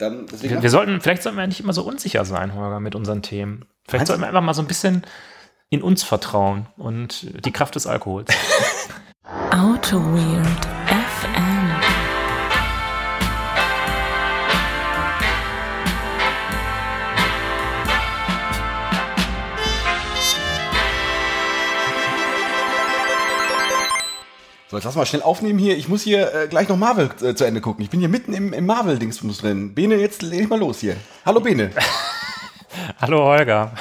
dann. Wir, wir sollten, vielleicht sollten wir nicht immer so unsicher sein, Holger, mit unseren Themen. Vielleicht sollten wir einfach mal so ein bisschen in uns vertrauen und die Kraft des Alkohols. Auto Weird So, jetzt lass mal schnell aufnehmen hier. Ich muss hier äh, gleich noch Marvel äh, zu Ende gucken. Ich bin hier mitten im, im Marvel-Dingsbums drin. Bene, jetzt leg ich mal los hier. Hallo Bene. Hallo Holger.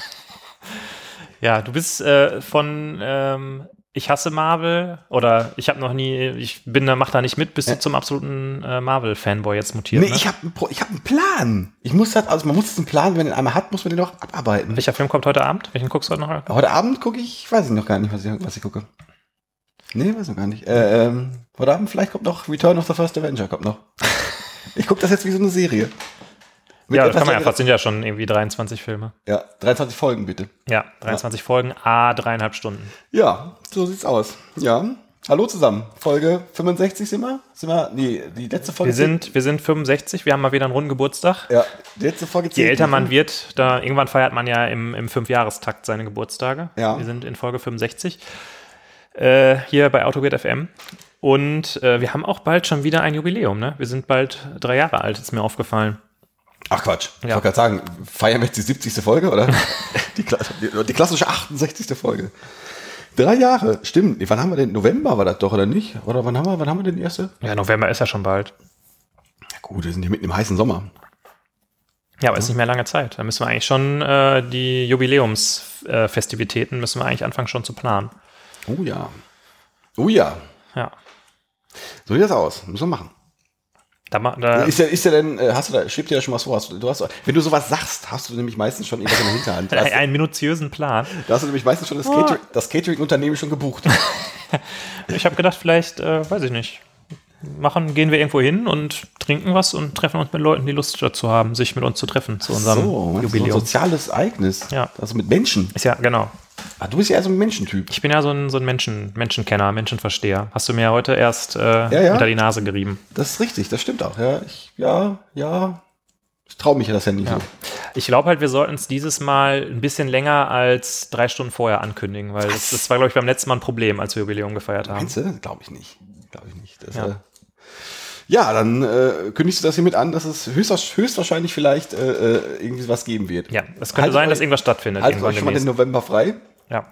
Ja, du bist äh, von ähm, Ich hasse Marvel oder ich habe noch nie, ich bin da, mach da nicht mit, bist du zum absoluten äh, Marvel-Fanboy jetzt mutiert. Nee, ne? ich habe ich hab einen Plan. Ich muss das, also man muss einen Plan, wenn man den einmal hat, muss man den auch abarbeiten. Welcher Film kommt heute Abend? Welchen guckst du heute noch? Heute Abend gucke ich, weiß ich noch gar nicht, was ich, was ich gucke. Nee, weiß ich gar nicht. Äh, ähm, heute Abend vielleicht kommt noch Return of the First Avenger, kommt noch. Ich gucke das jetzt wie so eine Serie. Mit Ja, das kann man ja fast, sind ja schon irgendwie 23 Filme. Ja, 23 Folgen bitte. Ja, 23 Folgen, a dreieinhalb Stunden. Ja, so sieht's aus. Ja. Hallo zusammen. Folge 65 sind wir? Sind wir? Nee, die letzte Folge. Wir sind, wir sind 65, wir haben mal wieder einen runden Geburtstag. Ja, die letzte Folge Je zählt älter man wird, da irgendwann feiert man ja im, im Fünfjahrestakt seine Geburtstage. Ja. Wir sind in Folge 65 äh, hier bei AutoGate FM. Und äh, wir haben auch bald schon wieder ein Jubiläum, ne? Wir sind bald drei Jahre alt, ist mir aufgefallen. Ach Quatsch. Ich Ja. wollte gerade sagen, feiern wir jetzt die 70. Folge, oder? die, die, klassische 68. Folge. Drei Jahre, stimmt. Wann haben wir denn? November war das doch, oder nicht? Oder wann haben wir, wann haben wir denn die erste? Ja, November ist ja schon bald. Ja gut, wir sind hier mitten im heißen Sommer. Ja, aber ist nicht mehr lange Zeit. Da müssen wir eigentlich schon äh, die Jubiläumsfestivitäten äh, müssen wir eigentlich anfangen schon zu planen. Oh ja. Oh ja. Ja. So sieht das aus. Müssen wir machen. Da, da, Ist ja, ist ja denn, äh, hast du da, schwebt dir ja schon was vor? Hast du, du hast, wenn du sowas sagst, hast du nämlich meistens schon irgendwas in der Hinterhand. Da hast, einen minutiösen Plan. da hast du nämlich meistens schon das, Cater das Catering-Unternehmen schon gebucht. Ich habe gedacht, vielleicht, äh, weiß ich nicht, machen, gehen wir irgendwo hin und trinken was und treffen uns mit Leuten, die Lust dazu haben, sich mit uns zu treffen zu unserem so, so ein Jubiläum. soziales Ereignis. Ja. Also mit Menschen. Ist ja, genau. Ah, du bist ja eher so ein Menschentyp. Ich bin ja so ein, so ein Menschen, Menschenkenner, Menschenversteher. Hast du mir ja heute erst äh, Ja, ja. unter die Nase gerieben. Das ist richtig, das stimmt auch. Ja, ich, ja, ja. Ich traue mich ja das ja nicht Ja. so. Ich glaube halt, wir sollten es dieses Mal ein bisschen länger als drei Stunden vorher ankündigen, weil das, das war, glaube ich, beim letzten Mal ein Problem, als wir Jubiläum gefeiert haben. Meinst du? Glaube ich nicht. Glaube ich nicht. Das, Ja. Äh, ja, dann äh, kündigst du das hiermit an, dass es höchst, höchstwahrscheinlich vielleicht äh, äh, irgendwie was geben wird. Ja, es könnte Haltet sein, euch- dass irgendwas stattfindet. Haltet euch schon mal den. November frei. Ja.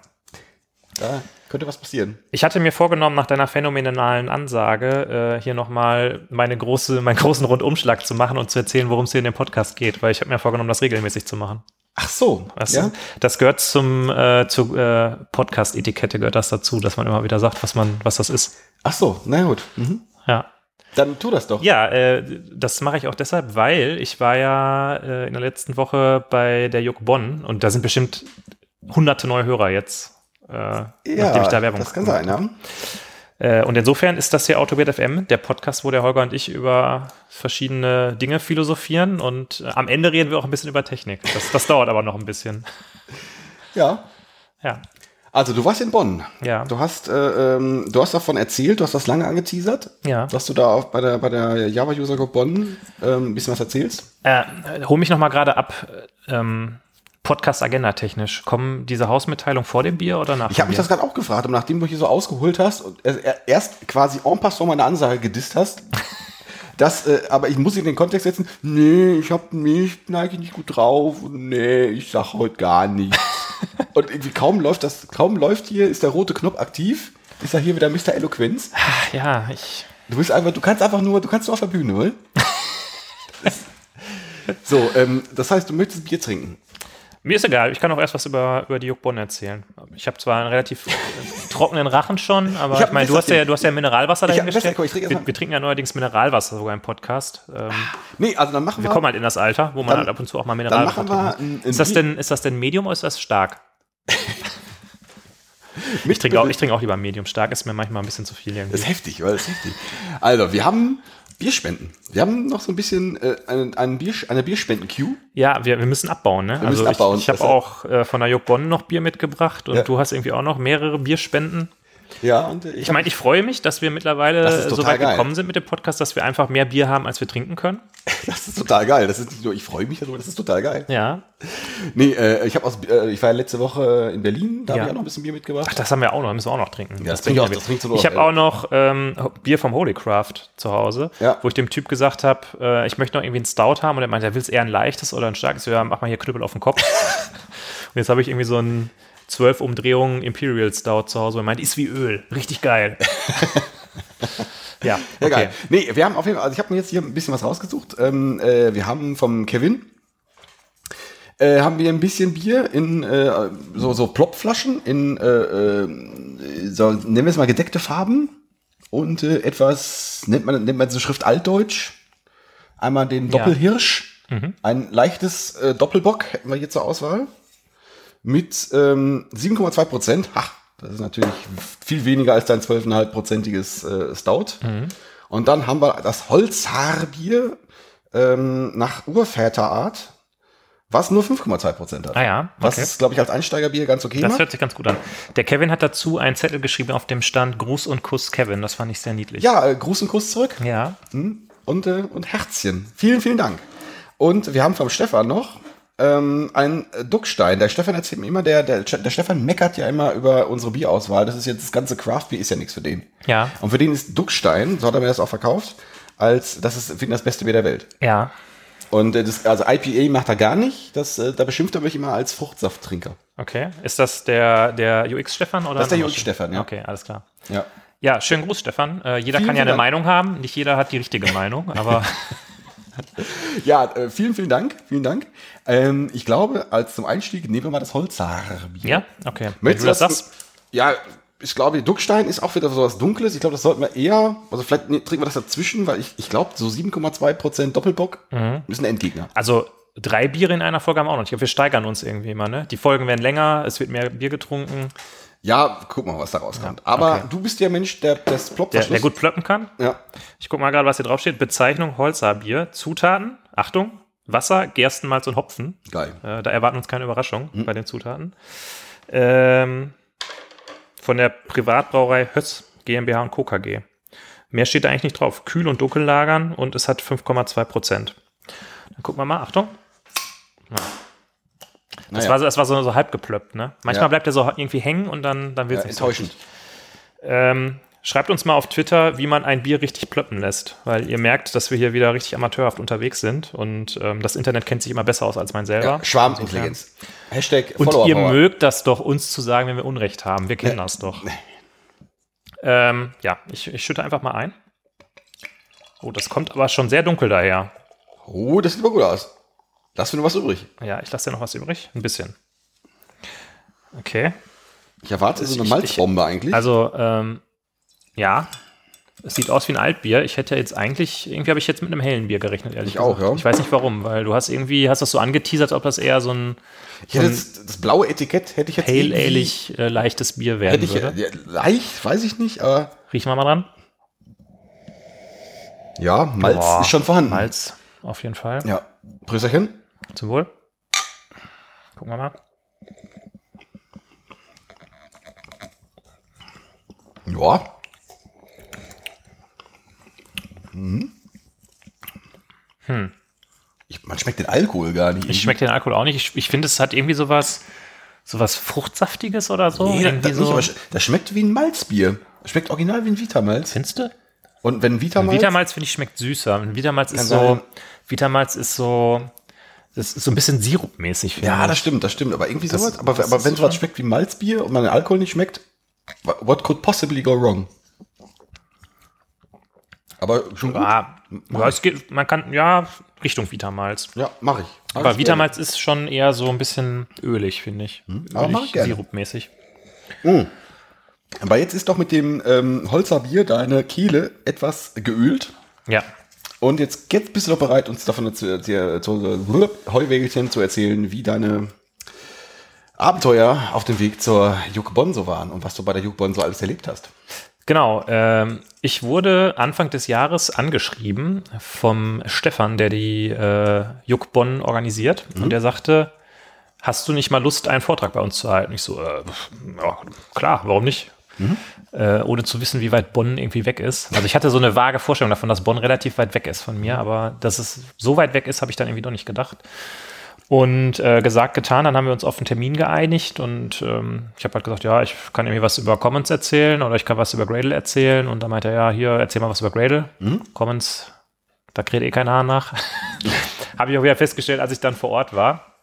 Da könnte was passieren. Ich hatte mir vorgenommen, nach deiner phänomenalen Ansage äh, hier nochmal meine große, meinen großen Rundumschlag zu machen und zu erzählen, worum es hier in dem Podcast geht, weil ich habe mir vorgenommen, das regelmäßig zu machen. Ach so. Weißt ja? du? Das gehört zum äh, zur äh, Podcast-Etikette gehört das dazu, dass man immer wieder sagt, was man, was das ist. Ach so, na gut. Mhm. Ja. Dann tu das doch. Ja, äh, das mache ich auch deshalb, weil ich war ja äh, in der letzten Woche bei der Juk Bonn und da sind bestimmt hunderte neue Hörer jetzt, äh, nachdem ich da Werbung das kann sein, ja. Äh, und insofern ist das hier Autobet FM, der Podcast, wo der Holger und ich über verschiedene Dinge philosophieren und äh, am Ende reden wir auch ein bisschen über Technik. Das, das dauert aber noch ein bisschen. Ja. Ja. Also du warst in Bonn. Ja. Du hast, äh, ähm, du hast davon erzählt, du hast das lange angeteasert, Ja. dass du da auch bei der, bei der Java User Group Bonn ähm, ein bisschen was erzählst. Äh, hol mich noch mal gerade ab. Ähm, Podcast-Agenda technisch. Kommen diese Hausmitteilungen vor dem Bier oder nach Ich habe mich das gerade auch gefragt, und nachdem du hier so ausgeholt hast und er- er- erst quasi en passant meine Ansage gedisst hast, das, äh, aber ich muss in den Kontext setzen, nee, ich hab nicht, neige nicht gut drauf, nee, ich sag heute gar nichts. und irgendwie kaum läuft das, kaum läuft hier, ist der rote Knopf aktiv, ist er hier wieder Mr. Eloquenz. Ach, ja, ich. Du bist einfach, du kannst einfach nur, du kannst nur auf der Bühne, oder? so, ähm, das heißt, du möchtest Bier trinken. Mir ist egal, ich kann auch erst was über, über die Juck Bonn erzählen. Ich habe zwar einen relativ trockenen Rachen schon, aber Ich ich, meine, ein du hast ja, du hast ja Mineralwasser dahingestellt. Wir, wir trinken ja neuerdings Mineralwasser sogar im Podcast. Ähm, Nee, also dann machen wir. wir kommen halt in das Alter, wo man Dann- halt ab und zu auch mal dann Mineralwasser trinkt. Ist das, denn, ist das denn Medium oder ist das stark? Ich trinke auch, ich trinke auch lieber Medium. Stark ist mir manchmal ein bisschen zu viel Das irgendwie. ist heftig, weil das ist heftig. Also, wir haben Bierspenden. Wir haben noch so ein bisschen äh, einen, einen Bier, eine Bierspenden-Queue. Ja, wir, wir müssen abbauen, ne? müssen also abbauen. ich, ich habe auch äh, von der Juck Bonn noch Bier mitgebracht und Ja. du hast irgendwie auch noch mehrere Bierspenden. Ja, und Ich meine, ich freue mich, dass wir mittlerweile Das so weit geil. gekommen sind mit dem Podcast, dass wir einfach mehr Bier haben, als wir trinken können. das ist total geil. Das ist nicht nur, ich freue mich darüber, das ist total geil. Ja. Nee, äh, ich habe aus, äh, ich war ja letzte Woche in Berlin, da Ja. habe ich auch noch ein bisschen Bier mitgebracht. Ach, das haben wir auch noch, müssen wir auch noch trinken. Ja, das trinke ich auch, das trinkst du Ich habe auch noch ähm, Bier vom Holy Craft zu Hause, Ja. wo ich dem Typ gesagt habe, äh, ich möchte noch irgendwie einen Stout haben und er meinte, er will es eher ein leichtes oder ein starkes. Ja, mach mal hier Knüppel auf den Kopf. und jetzt habe ich irgendwie so ein 12 Umdrehungen Imperial Stout zu Hause, er meint, ist wie Öl, richtig geil. ja, Ja, okay. geil. Nee, wir haben auf jeden Fall, also ich habe mir jetzt hier ein bisschen was rausgesucht. Ähm, äh, wir haben vom Kevin, äh, haben wir ein bisschen Bier in äh, so, so Plopflaschen in, äh, äh, so, nennen wir es mal gedeckte Farben und äh, etwas, nennt man, nennt man so Schrift Altdeutsch. Einmal den Doppelhirsch, ein leichtes äh, Doppelbock hätten wir hier zur Auswahl mit ähm, 7,2 Prozent. Ach, das ist natürlich viel weniger als dein 12,5-prozentiges äh, Stout. Und dann haben wir das Holzhaarbier ähm, nach Urväterart, was nur 5,2 Prozent hat. Ah ja, Was okay. ist, glaube ich, als Einsteigerbier ganz okay Das macht. hört sich ganz gut an. Der Kevin hat dazu einen Zettel geschrieben, auf dem stand Gruß und Kuss Kevin. Das fand ich sehr niedlich. Ja, äh, Gruß und Kuss zurück. Ja. und, äh, und Herzchen. Vielen, vielen Dank. Und wir haben vom Stefan noch ähm, ein Duckstein. Der Stefan erzählt mir immer, der, der, der Stefan meckert ja immer über unsere Bierauswahl. Das ist jetzt das ganze Craft-Bier ist ja nichts für den. Ja. Und für den ist Duckstein, so hat er mir das auch verkauft, als das ist für ihn das beste Bier der Welt. Ja. Und äh, das, also IPA macht er gar nicht. Das, äh, da beschimpft er mich immer als Fruchtsafttrinker. Okay. Ist das der, der UX-Stefan? oder Das ist der UX-Stefan, ja. Okay, alles klar. Ja. Ja, schönen Gruß, Stefan. Äh, jeder Vielen, kann ja eine Dank. Meinung haben. Nicht jeder hat die richtige Meinung, aber Ja, äh, vielen, vielen Dank. Vielen Dank. Ähm, ich glaube, als zum Einstieg nehmen wir mal das Holzhaarbier. ja, okay. Möchtest du das das? Ja, ich glaube, Duckstein ist auch wieder so was Dunkles. Ich glaube, das sollten wir eher, also vielleicht ne, trinken wir das dazwischen, weil ich, ich glaube, so 7,2% Doppelbock Mhm. ist ein Endgegner. also drei Biere in einer Folge haben wir auch noch. Ich glaube, wir steigern uns irgendwie mal, ne? Die Folgen werden länger, es wird mehr Bier getrunken. Ja, guck mal, was da rauskommt. Aber okay. du bist der Mensch, der das ploppt Der, der gut plöppen kann. Ja. Ich gucke mal gerade, was hier drauf steht. Bezeichnung Holzerbier. Zutaten, Achtung, Wasser, Gerstenmalz und Hopfen. Geil. Äh, da erwarten uns keine Überraschung bei den Zutaten. Ähm, von der Privatbrauerei Höss GmbH und Co. KG. Mehr steht da eigentlich nicht drauf. Kühl- und dunkel lagern und es hat 5,2 Prozent. Dann gucken wir mal. Achtung. Das Naja, war, so- das war so, so halb geplöppt, ne? Manchmal Ja. bleibt er so irgendwie hängen und dann, dann wird ja, es nicht so enttäuschend. ähm, schreibt uns mal auf Twitter, wie man ein Bier richtig plöppen lässt, weil ihr merkt, dass wir hier wieder richtig amateurhaft unterwegs sind und ähm, das Internet kennt sich immer besser aus als mein selber. Ja, Schwarmintelligenz. Hashtag Und ihr mögt das doch, uns zu sagen, wenn wir Unrecht haben. Wir kennen das doch. Ähm, ja, ich, ich schütte einfach mal ein. Oh, das kommt aber schon sehr dunkel daher. Oh, das sieht aber gut aus. Lass mir nur was übrig. Ja, ich lasse dir noch was übrig. Ein bisschen. Okay. Ich erwarte so eine Malzbombe eigentlich. Also, ähm, ja. Es sieht aus wie ein Altbier. Ich hätte jetzt eigentlich, irgendwie habe ich jetzt mit einem hellen Bier gerechnet, ehrlich Ich auch, gesagt. ja. Ich weiß nicht warum, weil du hast irgendwie, hast das so angeteasert, ob das eher so ein ich hätte das, das blaue Etikett hätte ich jetzt pale irgendwie- ale äh, leichtes Bier werden ich, würde. ja, leicht, weiß ich nicht, aber Riechen wir mal dran. ja, Malz Boah, ist schon vorhanden. Malz, auf jeden Fall. Ja, Prösterchen. Zum Wohl. Gucken wir mal. Ja. Hm. Ich, man schmeckt den Alkohol gar nicht. Ich schmecke den Alkohol auch nicht. Ich, ich finde, es hat irgendwie sowas, sowas Fruchtsaftiges oder so. Nee, das, das, nicht, so. sch- das schmeckt wie ein Malzbier. Schmeckt original wie ein Vitamalz. Findest du? Und wenn Vitamalz, Vitamalz finde ich schmeckt süßer. Und Vitamalz ist so, sein. Vitamalz ist so, das ist so ein bisschen Sirupmäßig. ja, ich. das stimmt, das stimmt. Aber irgendwie Das- sowas. Aber, aber wenn so sowas schmeckt wie Malzbier und man den Alkohol nicht schmeckt, wha- what could possibly go wrong? Aber schon gut. Ja, ja, es geht, man kann, ja, Richtung Vitamalz. Ja, mache ich. Mach Aber Vitamalz ist schon eher so ein bisschen ölig, finde ich. Hm, aber mach ich Ölig, gerne. sirupmäßig. gerne. Aber jetzt ist doch mit dem ähm, Holzer deine Kehle etwas geölt. Ja. Und jetzt, jetzt bist du doch bereit, uns davon zu, zu, zu Heuwägelchen zu erzählen, wie deine Abenteuer auf dem Weg zur Juk Bonn so waren und was du bei der Juk Bonn so alles erlebt hast. Genau, ähm, ich wurde Anfang des Jahres angeschrieben vom Stefan, der die äh, Juk Bonn organisiert. Und der sagte, hast du nicht mal Lust, einen Vortrag bei uns zu halten? Ich so, äh, ja, klar, warum nicht? Äh, ohne zu wissen, wie weit Bonn irgendwie weg ist. Also ich hatte so eine vage Vorstellung davon, dass Bonn relativ weit weg ist von mir, aber dass es so weit weg ist, habe ich dann irgendwie doch nicht gedacht. Und äh, gesagt, getan, dann haben wir uns auf einen Termin geeinigt und ähm, ich habe halt gesagt, ja, ich kann irgendwie was über Commons erzählen oder ich kann was über Gradle erzählen. Und dann meinte er, ja, hier, erzähl mal was über Gradle. Commons, da kräht eh kein Hahn nach. habe ich auch wieder festgestellt, als ich dann vor Ort war.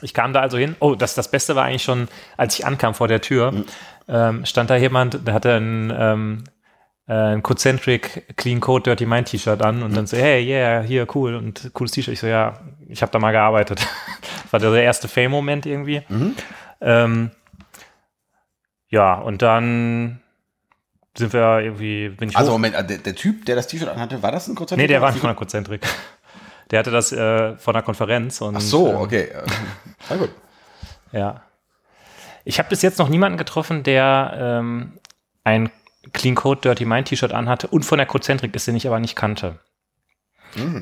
Ich kam da also hin. Oh, das, das Beste war eigentlich schon, als ich ankam vor der Tür, ähm, stand da jemand, der hatte ein, ähm, äh, ein Cocentric Clean Code Dirty Mind T-Shirt an und dann so, hey, yeah, hier, cool und cooles T-Shirt. Ich so, ja, ich habe da mal gearbeitet. das war der erste Fame-Moment irgendwie. Ähm, ja, und dann sind wir irgendwie, bin ich Also hoch- Moment, äh, der, der Typ, der das T-Shirt anhatte, war das ein Konzert? Nee, der war nicht von der Concentrik. Der hatte das äh, von der Konferenz. Und, Ach so, ähm, okay. Na gut. Ja. Ich habe bis jetzt noch niemanden getroffen, der ähm, ein Clean Code Dirty Mind T-Shirt anhatte und von der Codecentrik ist, den ich aber nicht kannte.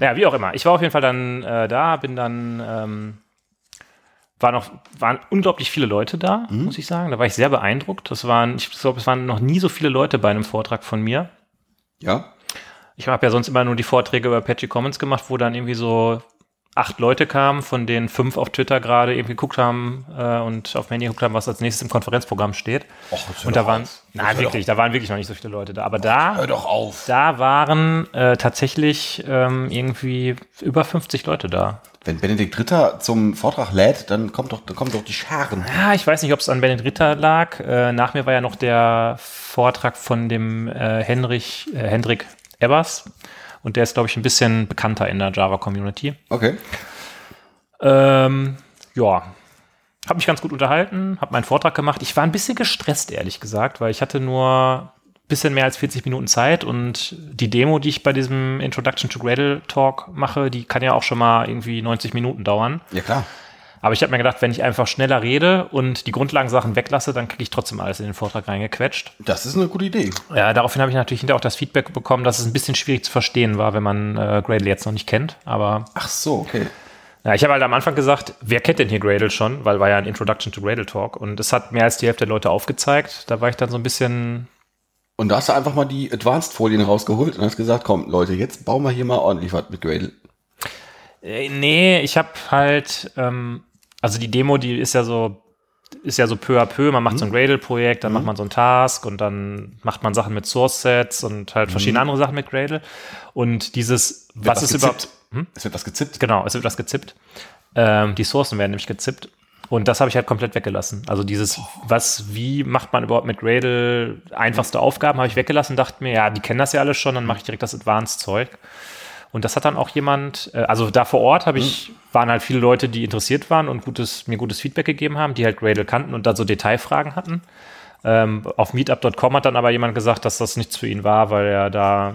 Ja, wie auch immer. Ich war auf jeden Fall dann äh, da, bin dann, ähm, war noch, waren unglaublich viele Leute da, muss ich sagen. Da war ich sehr beeindruckt. Das waren, ich glaube, es waren noch nie so viele Leute bei einem Vortrag von mir. Ja. Ich habe ja sonst immer nur die Vorträge über Apache Commons gemacht, wo dann irgendwie so acht Leute kamen, von denen fünf auf Twitter gerade irgendwie geguckt haben äh, und auf Handy geguckt haben, was als nächstes im Konferenzprogramm steht. Och, und da waren, auf. Hör wirklich, da waren wirklich noch nicht so viele Leute da. Aber da, Hör doch auf. da waren äh, tatsächlich ähm, irgendwie über 50 Leute da. Wenn Benedikt Ritter zum Vortrag lädt, dann kommt doch, dann kommen doch die Scharen. Ja, ich weiß nicht, ob es an Benedikt Ritter lag. Äh, nach mir war ja noch der Vortrag von dem äh, Henrich, äh, Hendrik Ebbers. Und der ist, glaube ich, ein bisschen bekannter in der Java-Community. Okay. Ähm, ja, habe mich ganz gut unterhalten, habe meinen Vortrag gemacht. Ich war ein bisschen gestresst, ehrlich gesagt, weil ich hatte nur ein bisschen mehr als 40 Minuten Zeit und die Demo, die ich bei diesem Introduction to Gradle Talk mache, die kann ja auch schon mal irgendwie 90 Minuten dauern. Ja, klar. Aber ich habe mir gedacht, wenn ich einfach schneller rede und die Grundlagensachen weglasse, dann kriege ich trotzdem alles in den Vortrag reingequetscht. Das ist eine gute Idee. Ja, daraufhin habe ich natürlich hinterher auch das Feedback bekommen, dass es ein bisschen schwierig zu verstehen war, wenn man äh, Gradle jetzt noch nicht kennt. Aber Ach so, okay. ja, ich habe halt am Anfang gesagt, wer kennt denn hier Gradle schon? Weil war ja ein Introduction to Gradle Talk und es hat mehr als die Hälfte der Leute aufgezeigt. Da war ich dann so ein bisschen, Und da hast du einfach mal die Advanced-Folien rausgeholt und hast gesagt, komm, Leute, jetzt bauen wir hier mal ordentlich was mit Gradle. äh, nee, ich habe halt, ähm, also die Demo, die ist ja so, ist ja so peu à peu. Man macht so ein Gradle-Projekt, dann macht man so ein Task und dann macht man Sachen mit Source-Sets und halt verschiedene andere Sachen mit Gradle. Und dieses, was ist überhaupt, Hm? Es wird was gezippt. Genau, es wird was gezippt. Ähm, die Sourcen werden nämlich gezippt. Und das habe ich halt komplett weggelassen. Also dieses, was, wie macht man überhaupt mit Gradle einfachste Aufgaben, habe ich weggelassen, dachte mir, ja, die kennen das ja alles schon, dann mache ich direkt das Advanced-Zeug. Und das hat dann auch jemand, äh, also da vor Ort habe ich, waren halt viele Leute, die interessiert waren und gutes, mir gutes Feedback gegeben haben, die halt Gradle kannten und da so Detailfragen hatten. Ähm, auf meetup.com hat dann aber jemand gesagt, dass das nichts für ihn war, weil er da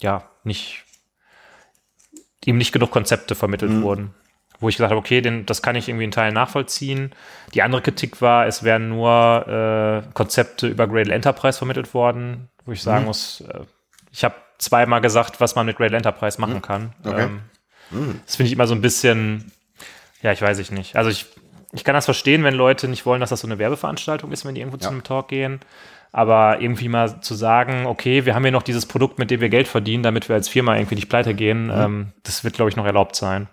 ja nicht ihm nicht genug Konzepte vermittelt wurden. Wo ich gesagt habe, okay, den, das kann ich irgendwie in Teilen nachvollziehen. Die andere Kritik war, es wären nur äh, Konzepte über Gradle Enterprise vermittelt worden, wo ich sagen muss, äh, ich habe zweimal gesagt, was man mit Gradle Enterprise machen kann. Okay. Ähm, Das finde ich immer so ein bisschen, ja, ich weiß ich nicht. Also ich, ich kann das verstehen, wenn Leute nicht wollen, dass das so eine Werbeveranstaltung ist, wenn die irgendwo zu Ja. einem Talk gehen. Aber irgendwie mal zu sagen, okay, wir haben hier noch dieses Produkt, mit dem wir Geld verdienen, damit wir als Firma irgendwie nicht pleite gehen, ähm, das wird, glaube ich, noch erlaubt sein.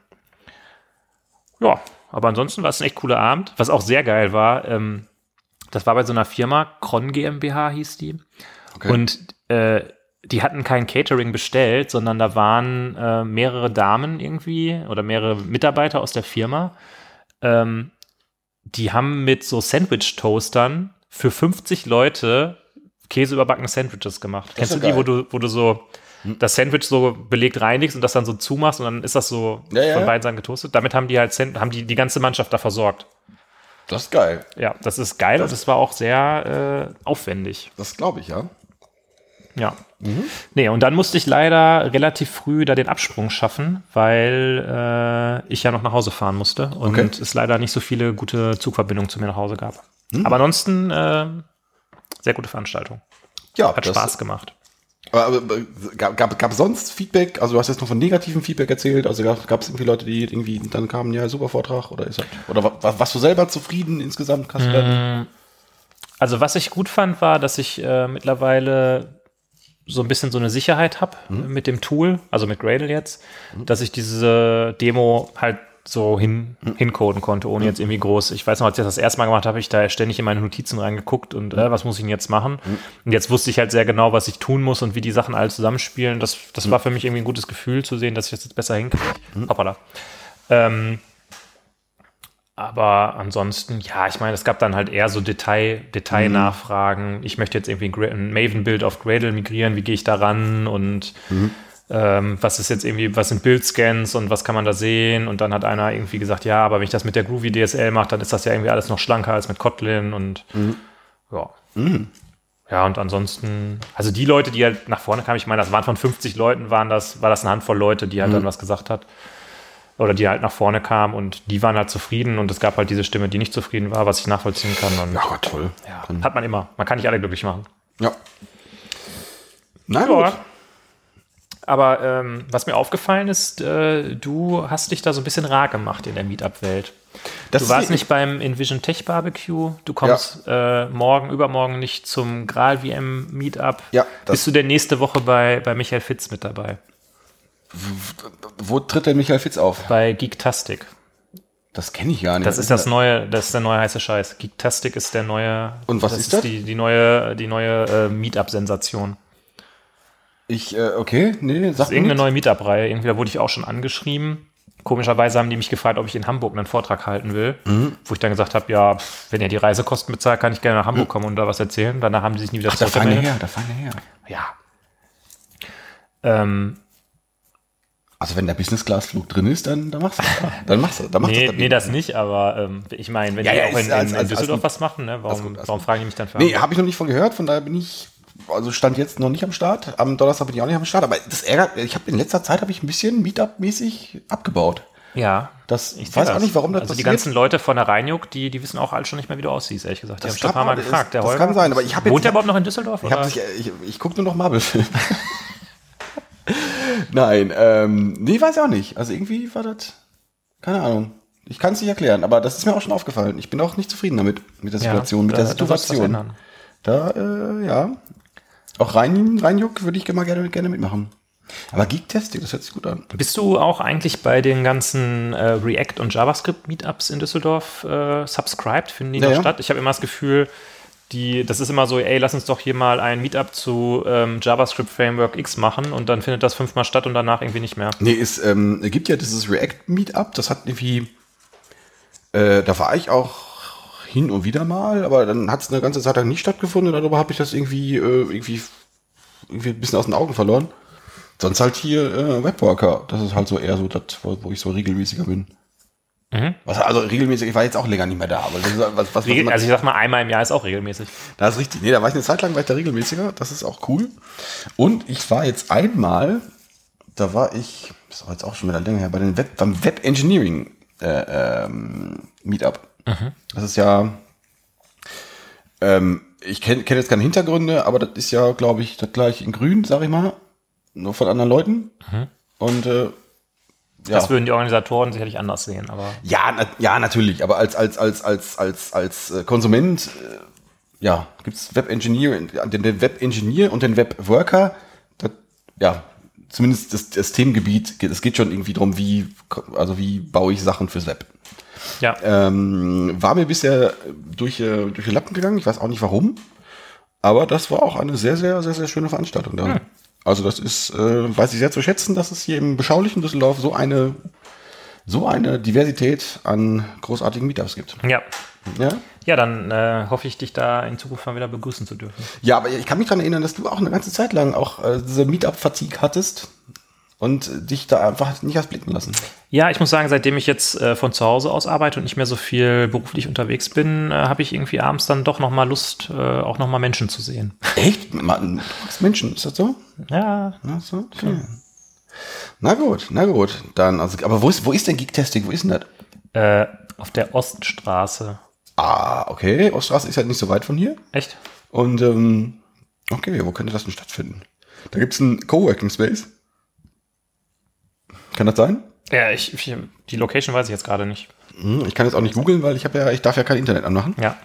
Ja, aber ansonsten war es ein echt cooler Abend. Was auch sehr geil war, ähm, das war bei so einer Firma, Kron GmbH hieß die. Okay. Und äh, die hatten kein Catering bestellt, sondern da waren äh, mehrere Damen irgendwie oder mehrere Mitarbeiter aus der Firma. Ähm, die haben mit so Sandwich-Toastern für 50 Leute käseüberbackene Sandwiches gemacht. Kennst ist du die, wo du, wo du so das Sandwich so belegt reinigst und das dann so zumachst und dann ist das so Ja, ja. von beiden Seiten getoastet? Damit haben die halt haben die, die ganze Mannschaft da versorgt. Das ist geil. Ja, das ist geil und es war auch sehr äh, aufwendig. Das glaube ich, ja. Ja. Nee, und dann musste ich leider relativ früh da den Absprung schaffen, weil äh, ich ja noch nach Hause fahren musste und Okay. es leider nicht so viele gute Zugverbindungen zu mir nach Hause gab. Aber ansonsten äh, sehr gute Veranstaltung. Ja, Hat Spaß gemacht. Aber, aber gab, gab, gab sonst Feedback? Also du hast jetzt noch von negativem Feedback erzählt. Also gab es irgendwie Leute, die irgendwie dann kamen, ja, super Vortrag oder ist halt, oder wa- wa- warst du selber zufrieden insgesamt? Du dann, Also was ich gut fand, war, dass ich äh, mittlerweile so ein bisschen so eine Sicherheit habe Mhm. mit dem Tool, also mit Gradle jetzt, dass ich diese Demo halt so hin, Mhm. hincoden konnte, ohne jetzt irgendwie groß. Ich weiß noch, als ich das das erste Mal gemacht habe, ich da ständig in meine Notizen reingeguckt und Mhm. äh, was muss ich denn jetzt machen? Und jetzt wusste ich halt sehr genau, was ich tun muss und wie die Sachen alle zusammenspielen. Das, das Mhm. war für mich irgendwie ein gutes Gefühl zu sehen, dass ich das jetzt besser hinkriege. Hoppala. Ähm, aber ansonsten, ja, ich meine, es gab dann halt eher so Detail, Detailnachfragen. Ich möchte jetzt irgendwie ein Maven-Bild auf Gradle migrieren, wie gehe ich da ran und ähm, was ist jetzt irgendwie, was sind Bildscans und was kann man da sehen? Und dann hat einer irgendwie gesagt, ja, aber wenn ich das mit der Groovy DSL mache, dann ist das ja irgendwie alles noch schlanker als mit Kotlin und ja. Ja, und ansonsten, also die Leute, die halt nach vorne kamen, ich meine, das waren von 50 Leuten, waren das, war das eine Handvoll Leute, die halt dann was gesagt hat. Oder die halt nach vorne kamen und die waren halt zufrieden und es gab halt diese Stimme, die nicht zufrieden war, was ich nachvollziehen kann. Und Ja, aber toll. ja, hat man immer. Man kann nicht alle glücklich machen. Ja. Na gut. Ja. Aber ähm, was mir aufgefallen ist, äh, du hast dich da so ein bisschen rar gemacht in der Meetup-Welt. Du warst nicht beim Envision Tech Barbecue. Du kommst äh, morgen, übermorgen nicht zum Gral VM Meetup. Ja, Bist du denn nächste Woche bei, bei Michael Fitz mit dabei? Wo tritt denn Michael Fitz auf? Bei Geektastic. Das kenne ich gar nicht. Das ist das neue, das ist der neue heiße Scheiß. Geektastic ist der neue. Und was das ist das? Die, die neue, die neue äh, Meetup-Sensation. Ich, äh, okay, nee, sag Das ist irgendeine neue Meetup-Reihe. Irgendwie, da wurde ich auch schon angeschrieben. Komischerweise haben die mich gefragt, ob ich in Hamburg einen Vortrag halten will. Mhm. Wo ich dann gesagt habe, ja, wenn ihr die Reisekosten bezahlt, kann ich gerne nach Hamburg kommen und da was erzählen. Danach haben sie sich nie wieder Ach, da fahren wir her, da fahren wir her. Ja. Ähm, Also wenn der Business-Class-Flug drin ist, dann, dann machst du das. Dann machst du, dann machst nee, du nee, das nicht, aber ähm, ich meine, wenn Ja, die ja, auch in, ist in, als- in als- Düsseldorf als- was machen, ne? warum, gut, warum gut. fragen die mich dann für Nee, habe ich noch nicht von gehört, von daher bin ich, also stand jetzt noch nicht am Start. Am Donnerstag bin ich auch nicht am Start, aber das ärgert, ich habe in letzter Zeit habe ich ein bisschen Meetup-mäßig abgebaut. Ja. Das, Ich ich weiß auch das. nicht, warum das Also die passiert. ganzen Leute von der Rheinjuck, die, die wissen auch alle schon nicht mehr, wie du aussiehst, ehrlich gesagt. Die haben schon ein paar Mal das- gefragt. Der das Holger, kann sein, aber ich habe Wohnt der überhaupt noch in Düsseldorf? ich, sich, ich, ich gucke nur noch Marvel-Filme. Nein, ähm, nee, weiß ich auch nicht. Also irgendwie war das, keine Ahnung. Ich kann es nicht erklären, aber das ist mir auch schon aufgefallen. Ich bin auch nicht zufrieden damit, mit der Ja, Situation, mit da- der Situation. Da, äh, ja. Auch Rhein, Rheinjuck würde ich immer gerne, gerne mitmachen. Aber Geek-Testing, das hört sich gut an. Bist du auch eigentlich bei den ganzen äh, React- und JavaScript-Meetups in Düsseldorf äh, subscribed? Finden die Ja, noch ja. statt? Ich habe immer das Gefühl, die, das ist immer so, ey, lass uns doch hier mal ein Meetup zu ähm, JavaScript Framework X machen und dann findet das fünfmal statt und danach irgendwie nicht mehr. Nee, es ähm, gibt ja dieses React-Meetup, das hat irgendwie, äh, da war ich auch hin und wieder mal, aber dann hat es eine ganze Zeit lang nicht stattgefunden und darüber habe ich das irgendwie, äh, irgendwie, irgendwie ein bisschen aus den Augen verloren. Sonst halt hier äh, Webworker, das ist halt so eher so das, wo ich so regelmäßiger bin. Mhm. Was, also regelmäßig, ich war jetzt auch länger nicht mehr da, aber ist, was, was, was Regel, also ich sag mal, einmal im Jahr ist auch regelmäßig. Das ist richtig. Nee, da war ich eine Zeit lang war ich da regelmäßiger. Das ist auch cool. Und ich war jetzt einmal, da war ich, das ist jetzt auch schon wieder länger her, bei den Web, beim Web Engineering äh, ähm, Meetup. Das ist ja, ähm, ich kenne kenn jetzt keine Hintergründe, aber das ist ja, glaube ich, das gleiche in Grün, sag ich mal. Nur von anderen Leuten. Und äh, ja. Das würden die Organisatoren sicherlich anders sehen, aber Ja, na, ja, natürlich, aber als, als, als, als, als, als äh, Konsument, äh, ja, gibt's Web Engineer, den, den Web Engineer und den Web Worker, das, ja, zumindest das, das Themengebiet, es geht schon irgendwie drum, wie, also wie baue ich Sachen fürs Web. ja. Ähm, war mir bisher durch, äh, durch die Lappen gegangen, ich weiß auch nicht warum, aber das war auch eine sehr, sehr, sehr, sehr schöne Veranstaltung da. Also das ist, äh, weiß ich sehr zu schätzen, dass es hier im beschaulichen Düsseldorf so eine, so eine Diversität an großartigen Meetups gibt. ja. Ja? Ja, dann äh, hoffe ich, dich da in Zukunft mal wieder begrüßen zu dürfen. ja, aber ich kann mich daran erinnern, dass du auch eine ganze Zeit lang auch äh, diese Meetup-Fatigue hattest und dich da einfach nicht hast blicken lassen. Ja, ich muss sagen, seitdem ich jetzt äh, von zu Hause aus arbeite und nicht mehr so viel beruflich unterwegs bin, äh, habe ich irgendwie abends dann doch noch mal Lust, äh, auch noch mal Menschen zu sehen. Echt? Man, Menschen, ist das so? Ja, Ach so, okay. Na gut, na gut. Dann, also, aber wo ist, wo ist denn Geek-Testing? Wo ist denn das? äh, auf der Oststraße. Ah, okay. Oststraße ist ja nicht so weit von hier. Echt? Und, ähm, okay, wo könnte das denn stattfinden? Da gibt's einen Coworking Space. Kann das sein? Ja, ich, ich, die Location weiß ich jetzt gerade nicht. Hm, Ich kann jetzt auch nicht googeln, weil ich habe ja, ich darf ja kein Internet anmachen. Ja.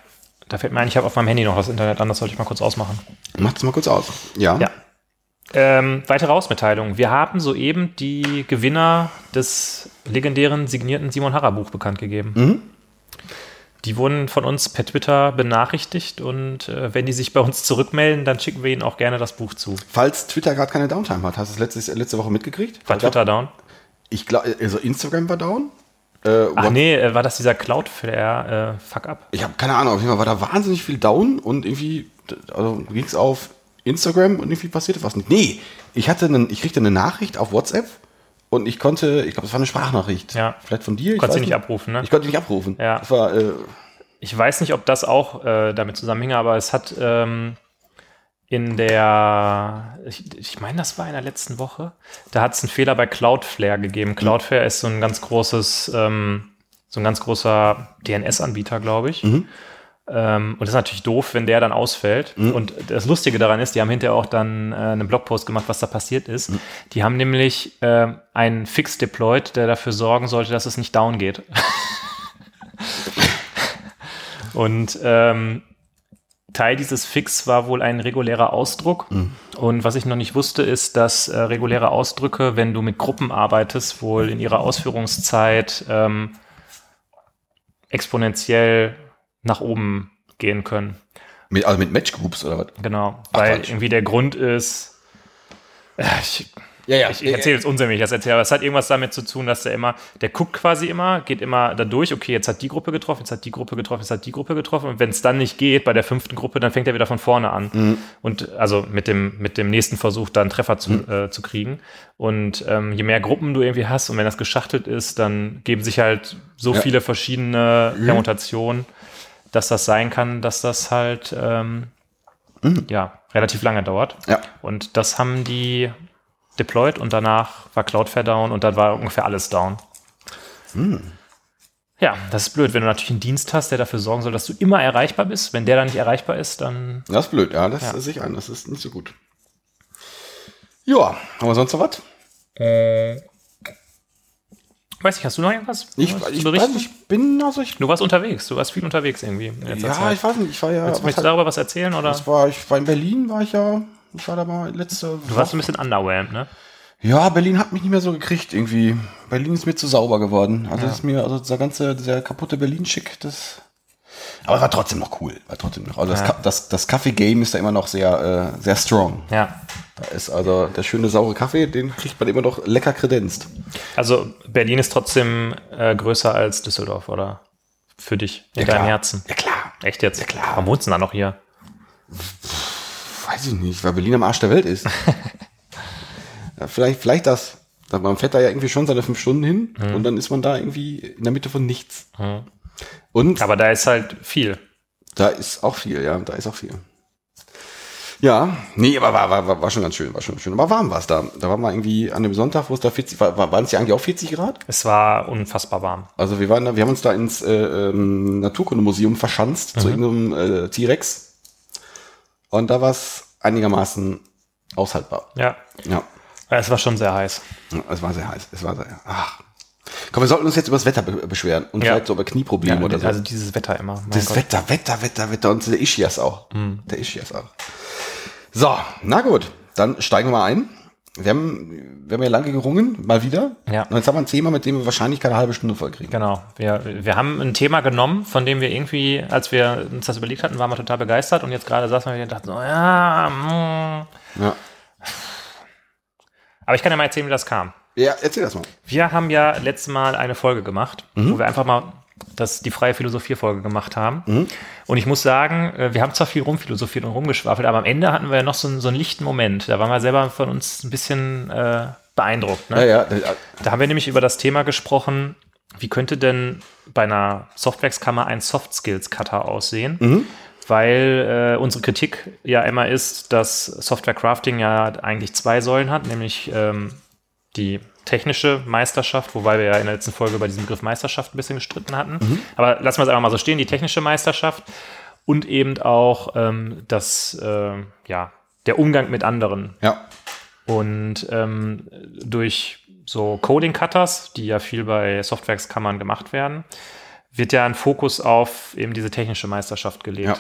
Da fällt mir ein, ich habe auf meinem Handy noch das Internet an, das sollte ich mal kurz ausmachen. Macht's mal kurz aus. Ja. Ja. Ähm, weitere Hausmitteilung. Wir haben soeben die Gewinner des legendären signierten Simon Harrer Buch bekannt gegeben. Mhm. Die wurden von uns per Twitter benachrichtigt und äh, wenn die sich bei uns zurückmelden, dann schicken wir ihnen auch gerne das Buch zu. Falls Twitter gerade keine Downtime hat, hast du es letzte, letzte Woche mitgekriegt? War Twitter down? Ich glaube, also Instagram war down. Äh, Ach What- nee, äh, war das dieser Cloudflare äh? Ich habe keine Ahnung, auf jeden Fall war da wahnsinnig viel down und irgendwie also ging es auf Instagram und irgendwie passierte was nicht. Nee, ich hatte einen, ich kriegte eine Nachricht auf WhatsApp und ich konnte, ich glaube, es war eine Sprachnachricht. Ja. Vielleicht von dir. Ich Konntest weiß du nicht abrufen, ne? Ich konnte die nicht abrufen. Ja. War, äh, Ich weiß nicht, ob das auch äh, damit zusammenhing, aber es hat ähm, in der, ich, ich meine, das war in der letzten Woche, da hat es einen Fehler bei Cloudflare gegeben. Cloudflare ist so ein ganz großes, ähm, so ein ganz großer DNS-Anbieter, glaube ich. Ähm, und das ist natürlich doof, wenn der dann ausfällt. Und das Lustige daran ist, die haben hinterher auch dann äh, einen Blogpost gemacht, was da passiert ist. Die haben nämlich ähm, einen Fix deployed, der dafür sorgen sollte, dass es nicht down geht. Und ähm, Teil dieses Fix war wohl ein regulärer Ausdruck. Und was ich noch nicht wusste, ist, dass äh, reguläre Ausdrücke, wenn du mit Gruppen arbeitest, wohl in ihrer Ausführungszeit ähm, exponentiell nach oben gehen können. mit, also mit Matchgroups oder was? Genau. Ach, Weil Quatsch. irgendwie der Grund ist. Äh, Ich, Ja, ja. ich erzähle jetzt unsinnig, das erzähle, aber es hat irgendwas damit zu tun, dass der immer, der guckt quasi immer, geht immer da durch, okay, jetzt hat die Gruppe getroffen, jetzt hat die Gruppe getroffen, jetzt hat die Gruppe getroffen und wenn es dann nicht geht bei der fünften Gruppe, dann fängt er wieder von vorne an und also mit dem, mit dem nächsten Versuch dann Treffer zu, äh, zu kriegen und ähm, je mehr Gruppen du irgendwie hast und wenn das geschachtelt ist, dann geben sich halt so Ja. viele verschiedene Permutationen, dass das sein kann, dass das halt ähm, ja relativ lange dauert. Ja. Und das haben die deployed und danach war Cloudflare down und dann war ungefähr alles down. Ja, das ist blöd, wenn du natürlich einen Dienst hast, der dafür sorgen soll, dass du immer erreichbar bist. Wenn der dann nicht erreichbar ist, dann Das ist blöd, ja, das Ja. sehe ich ein, das ist nicht so gut. Ja, haben wir sonst noch was? weiß ich, hast du noch irgendwas Ich, ich, weiß, ich bin, also ich, Du warst unterwegs, du warst viel unterwegs irgendwie. ja, Zeit. ich weiß nicht, ich war ja, Willst du hat- darüber was erzählen oder? das war, ich war in Berlin, war ich ja, ich war da mal letzte Du warst ein bisschen underwhelmed, ne? Ja, Berlin hat mich nicht mehr so gekriegt irgendwie. Berlin ist mir zu sauber geworden. Also ist mir, also dieser ganze, dieser kaputte Berlin-Schick, das. Aber war trotzdem noch cool. War trotzdem noch. Also das, Ja. Ka- das, das Kaffee-Game ist da immer noch sehr, äh, sehr strong. Ja. Da ist also der schöne saure Kaffee, den kriegt man immer noch lecker kredenzt. Also Berlin ist trotzdem äh, größer als Düsseldorf, oder? Für dich, in Ja, deinem klar. Herzen. Ja klar. Echt jetzt? Ja, klar. Warum wohnst du denn da noch hier? Weiß ich nicht, weil Berlin am Arsch der Welt ist. ja, vielleicht, vielleicht das. Da- Man fährt da ja irgendwie schon seine fünf Stunden hin Mhm. und dann ist man da irgendwie in der Mitte von nichts. Und Aber da ist halt viel. Da ist auch viel, ja, da ist auch viel. Ja, nee, aber war, war, war, schon ganz schön, war schon schön. Aber warm war es da. Da waren wir irgendwie an dem Sonntag, wo es da 40, war, war- waren es ja eigentlich auch 40 Grad? Es war unfassbar warm. Also wir waren da, wir haben uns da ins äh, ähm, Naturkundemuseum verschanzt, zu irgendeinem äh, T-Rex. Und da war es einigermaßen aushaltbar. Ja. Ja. Es war schon sehr heiß. Ja, Es war sehr heiß. Es war sehr, ach. Komm, wir sollten uns jetzt über das Wetter be beschweren und Ja. vielleicht so über Knieprobleme oder so. Also dieses Wetter immer. Das Gott. Wetter, Wetter, Wetter, Wetter und der Ischias auch. Der Ischias auch. So, na gut, dann steigen wir mal ein. Wir haben, wir haben ja lange gerungen, mal wieder. Ja. Und jetzt haben wir ein Thema, mit dem wir wahrscheinlich keine halbe Stunde voll kriegen. Genau. Wir, wir haben ein Thema genommen, von dem wir irgendwie, als wir uns das überlegt hatten, waren wir total begeistert und jetzt gerade saßen wir wieder und dachten so, ja, mm. Ja. aber ich kann ja mal erzählen, wie das kam. ja, erzähl das mal. Wir haben ja letztes Mal eine Folge gemacht, wo wir einfach mal das, die freie Philosophie-Folge gemacht haben. Und ich muss sagen, äh, wir haben zwar viel rumphilosophiert und rumgeschwafelt, aber am Ende hatten wir ja noch so, einen- so einen lichten Moment. Da waren wir selber von uns ein bisschen äh, beeindruckt. Ne? Ja, ja, ja, Da haben wir nämlich über das Thema gesprochen, wie könnte bei einer Softwareskammer ein Soft Skills Cutter aussehen? Weil äh, unsere Kritik ja immer ist, dass Software Crafting ja eigentlich zwei Säulen hat, nämlich ähm, die technische Meisterschaft, wobei wir ja in der letzten Folge über diesen Begriff Meisterschaft ein bisschen gestritten hatten. Aber lassen wir es einfach mal so stehen, die technische Meisterschaft und eben auch ähm, das, äh, ja, der Umgang mit anderen. ja. Und ähm, durch so Coding-Cutters, die ja viel bei Softwareskammern gemacht werden, wird ja ein Fokus auf eben diese technische Meisterschaft gelegt. Ja.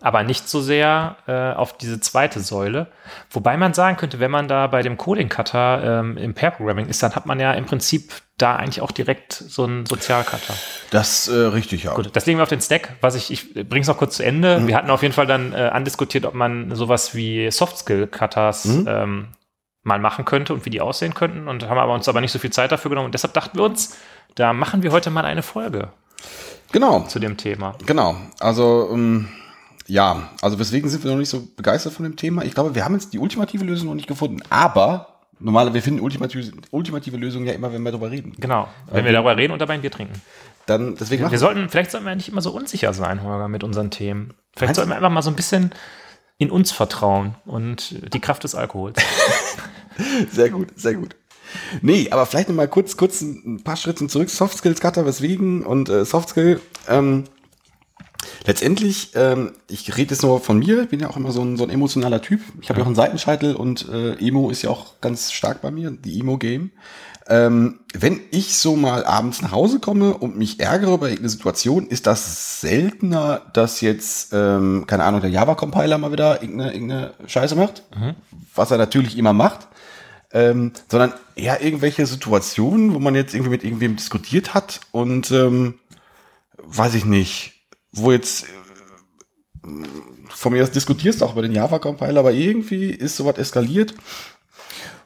Aber nicht so sehr äh, auf diese zweite Säule. Wobei man sagen könnte, wenn man da bei dem Coding Cutter ähm, im Pair Programming ist, dann hat man ja im Prinzip da eigentlich auch direkt so einen Sozialcutter. Das äh, richtig, ja. Gut, das legen wir auf den Stack. Was ich, ich bringe es noch kurz zu Ende. Wir hatten auf jeden Fall dann äh, andiskutiert, ob man sowas wie Soft Skill Cutters ähm, mal machen könnte und wie die aussehen könnten und haben aber uns aber nicht so viel Zeit dafür genommen. Und deshalb dachten wir uns, da machen wir heute mal eine Folge Genau, zu dem Thema. genau. Also, ähm, ja, also weswegen sind wir noch nicht so begeistert von dem Thema? Ich glaube, wir haben jetzt die ultimative Lösung noch nicht gefunden. Aber, normalerweise, wir finden ultimative, ultimative Lösungen ja immer, wenn wir darüber reden. Genau. Wenn wir darüber reden und dabei ein Bier trinken. Dann, deswegen machen Wir sollten, vielleicht sollten wir nicht immer so unsicher sein, Holger, mit unseren Themen. Vielleicht sollten wir einfach mal so ein bisschen in uns vertrauen und die Kraft des Alkohols. Sehr gut, sehr gut. Nee, aber vielleicht noch mal kurz, kurz ein paar Schritte zurück. Soft Skills Cutter, weswegen? Und äh, Soft Skill, ähm, letztendlich, ähm, ich rede jetzt nur von mir, ich bin ja auch immer so ein, so ein emotionaler Typ. Ich habe ja auch einen Seitenscheitel und äh, Emo ist ja auch ganz stark bei mir, die Emo-Game. Ähm, wenn ich so mal abends nach Hause komme und mich ärgere über irgendeine Situation, ist das seltener, dass jetzt, ähm, keine Ahnung, der Java-Compiler mal wieder irgendeine, irgendeine Scheiße macht, was er natürlich immer macht, ähm, sondern eher irgendwelche Situationen, wo man jetzt irgendwie mit irgendwem diskutiert hat und ähm, weiß ich nicht, wo jetzt äh, von mir aus diskutierst du auch über den Java-Compiler, aber irgendwie ist sowas eskaliert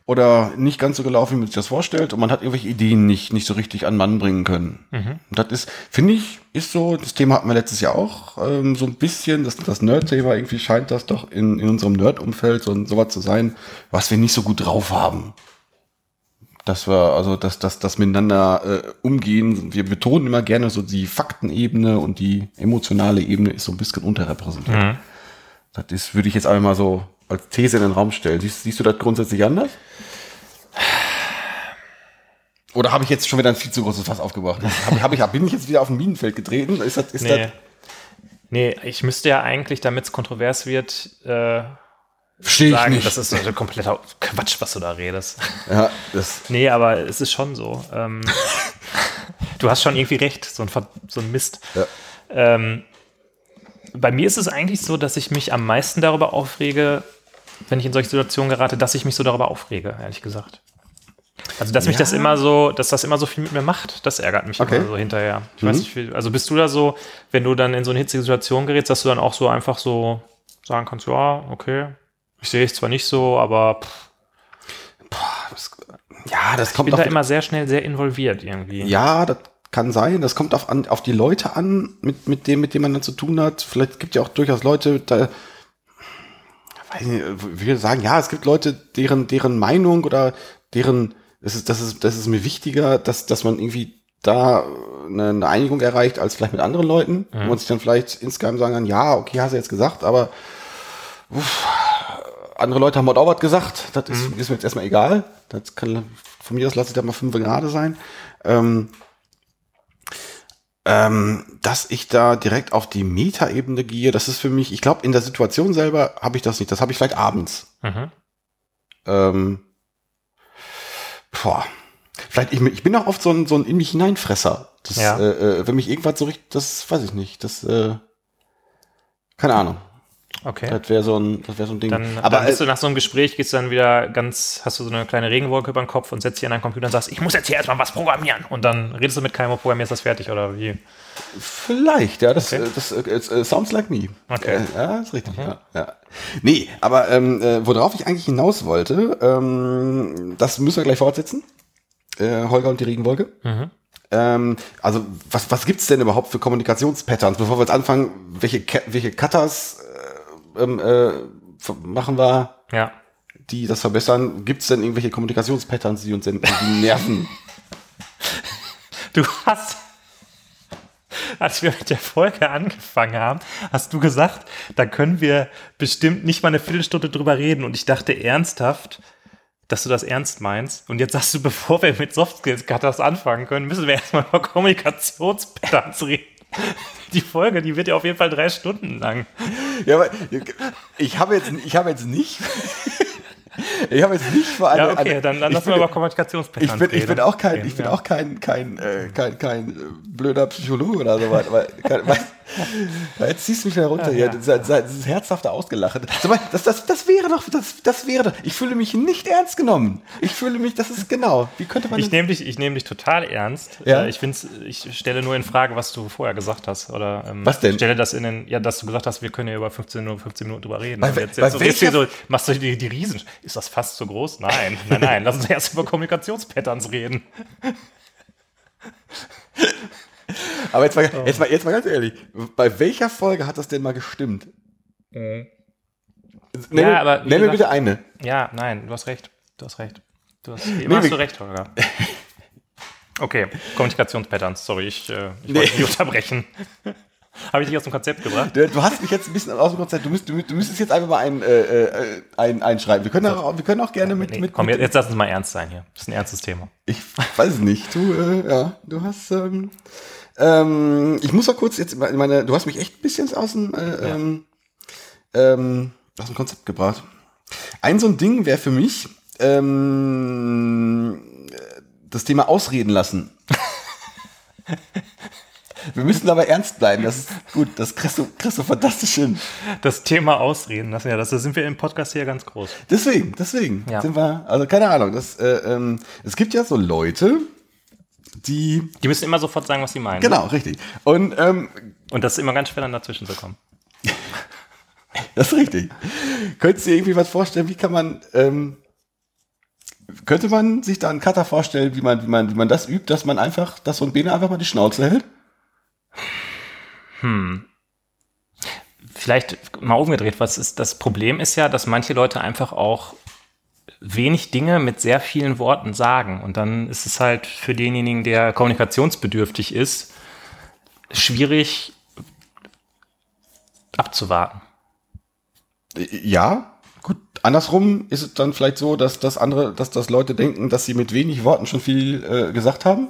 oder nicht ganz so gelaufen, wie man sich das vorstellt und man hat irgendwelche Ideen nicht, nicht so richtig an Mann bringen können. Und das ist, finde ich, ist so, das Thema hatten wir letztes Jahr auch ähm, so ein bisschen, das, das Nerd-Thema, irgendwie scheint das doch in, in unserem Nerd-Umfeld so, sowas zu sein, was wir nicht so gut drauf haben. Dass wir, also, dass, dass, dass miteinander äh, umgehen. Wir betonen immer gerne so die Faktenebene und die emotionale Ebene ist so ein bisschen unterrepräsentiert. Das ist, würde ich jetzt einmal so als These in den Raum stellen. Siehst, siehst du das grundsätzlich anders? Oder habe ich jetzt schon wieder ein viel zu großes Fass aufgebracht? Hab, hab ich, bin ich jetzt wieder auf ein Minenfeld getreten? Ist das, ist Nee. das, Nee, ich müsste ja eigentlich, damit es kontrovers wird, äh, verstehe ich sagen, nicht. das ist also kompletter Quatsch, was du da redest. ja, das, Nee, aber es ist schon so. Ähm, du hast schon irgendwie recht, so ein, Ver- so ein Mist. Ja. Ähm, bei mir ist es eigentlich so, dass ich mich am meisten darüber aufrege, wenn ich in solche Situationen gerate, dass ich mich so darüber aufrege, ehrlich gesagt. Also, dass mich Ja. das immer so, dass das immer so viel mit mir macht, das ärgert mich Okay. immer so hinterher. Ich weiß nicht, also bist du da so, wenn du dann in so eine hitzige Situation gerätst, dass du dann auch so einfach so sagen kannst, ja, okay, ich sehe es zwar nicht so, aber pff, das, ja, das ich kommt bin auf, da immer sehr schnell sehr involviert irgendwie. ja, das kann sein. Das kommt auf, an, auf die Leute an, mit, mit dem, mit dem man dann zu tun hat. Vielleicht gibt ja auch durchaus Leute, da, weiß nicht, wir sagen, ja, es gibt Leute, deren, deren Meinung oder deren, das ist, das ist, das ist mir wichtiger, dass, dass man irgendwie da eine, eine Einigung erreicht, als vielleicht mit anderen Leuten, wo man sich dann vielleicht insgeheim sagen kann, ja, okay, hast du jetzt gesagt, aber uff, andere Leute haben heute auch was gesagt, das ist, ist mir jetzt erstmal egal. Das kann, von mir aus lasse ich da mal fünf gerade sein. Ähm, ähm, dass ich da direkt auf die Metaebene gehe, das ist für mich, ich glaube, in der Situation selber habe ich das nicht. Das habe ich vielleicht abends. Mhm. Ähm, boah. Vielleicht, ich, ich bin auch oft so ein, so ein in mich hineinfresser. Das, Ja. äh, äh, wenn mich irgendwas so richtig, das weiß ich nicht. Das, äh, keine Ahnung. Okay. Das wäre so ein, das wäre so ein Ding. Dann, Aber dann bist äh, du nach so einem Gespräch, gehst dann wieder ganz, hast du so eine kleine Regenwolke über den Kopf und setzt dich an deinen Computer und sagst, ich muss jetzt hier erstmal was programmieren. Und dann redest du mit keinem und programmierst das fertig oder wie? Vielleicht, ja, das, Okay. äh, das äh, it, sounds like me. Okay. Äh, ja, ist richtig. Ja, ja. Nee, aber ähm, äh, worauf ich eigentlich hinaus wollte, ähm, das müssen wir gleich fortsetzen. Äh, Holger und die Regenwolke. Ähm, also, was, was gibt's denn überhaupt für Kommunikationspatterns? Bevor wir jetzt anfangen, welche, welche Cutters ähm, äh, machen wir, Ja. die das verbessern? Gibt's denn irgendwelche Kommunikationspatterns, die uns denn die nerven? Du hast, als wir mit der Folge angefangen haben, hast du gesagt, da können wir bestimmt nicht mal eine Viertelstunde drüber reden. Und ich dachte ernsthaft, dass du das ernst meinst. Und jetzt sagst du, bevor wir mit Soft Skills Cutters anfangen können, müssen wir erstmal über Kommunikationspatterns reden. Die Folge, die wird ja auf jeden Fall drei Stunden lang. Ja, aber ich habe jetzt, ich jetzt nicht, Ich habe jetzt nicht vor allem. Ja, okay, dann, dann ich lassen wir bin- über Kommunikationspattern Ich bin, ich bin reden. auch kein, ich bin ja. auch kein, kein, äh, kein, kein äh, blöder Psychologe oder so weiter. kein- Jetzt ziehst du mich wieder runter hier. ja. Dieses, dieses herzhafte Ausgelachen. Das, das, das wäre doch, das, das wäre doch. Ich fühle mich nicht ernst genommen. Ich fühle mich, das ist genau. Wie könnte man Ich nehme dich, ich nehme dich total ernst. Ja? Äh, Ich find's, ich stelle nur in Frage, was du vorher gesagt hast. Oder, ähm, Was denn? Ich stelle das in den, ja, dass du gesagt hast, wir können ja über 15 Minuten, 15 Minuten drüber reden. Bei jetzt, bei jetzt, jetzt hier welcher- so, machst du die, die Riesen. Ist das fast so groß? Nein, nein, nein. Lass uns erst über Kommunikationspatterns reden. Aber jetzt mal, jetzt, mal, jetzt mal ganz ehrlich. Bei welcher Folge hat das denn mal gestimmt? Nenn, Ja, aber nenn mir gesagt- bitte eine. Ja, nein, du hast recht. Du hast recht. Du hast, Nee, immer hast du recht, Holger. Okay, Kommunikationspatterns. Sorry, ich, äh, ich Nee. wollte dich unterbrechen. Habe ich dich aus dem Konzept gebracht? Du, hast mich jetzt ein bisschen aus dem Konzept. Du, müsst, du, du müsstest jetzt einfach mal ein, äh, äh, ein, einschreiben. Wir können, auch, wir können auch gerne mit. Nee, mit, komm, mit jetzt, lass uns mal ernst sein hier. Das ist ein ernstes Thema. Ich weiß es nicht. Du, äh, ja, du hast. Ähm, ähm, ich muss mal kurz jetzt meine. Du hast mich echt ein bisschen aus dem, äh, ähm, ähm, aus dem Konzept gebracht. Ein so ein Ding wäre für mich ähm, das Thema Ausreden lassen. Wir müssen aber ernst bleiben. Das ist gut. Das kriegst du, kriegst du fantastisch hin. Das Thema Ausreden lassen, ja, das, da sind wir im Podcast hier ganz groß. Deswegen, deswegen Ja. sind wir. Also keine Ahnung. Das, äh, ähm, es gibt ja so Leute, die Die müssen immer sofort sagen, was sie meinen. Genau, richtig. Und ähm, Und das ist immer ganz schwer, dann dazwischen zu kommen. das ist richtig. Könntest du dir irgendwie was vorstellen, wie kann man, ähm, könnte man sich da einen Cutter vorstellen, wie man, wie man, wie man das übt, dass man einfach, dass so ein Bene einfach mal die Schnauze hält? Vielleicht mal umgedreht, was ist das Problem ist ja, dass manche Leute einfach auch wenig Dinge mit sehr vielen Worten sagen. Und dann ist es halt für denjenigen, der kommunikationsbedürftig ist, schwierig abzuwarten. Ja, gut. Andersrum ist es dann vielleicht so, dass das andere, dass das Leute denken, dass sie mit wenig Worten schon viel äh, gesagt haben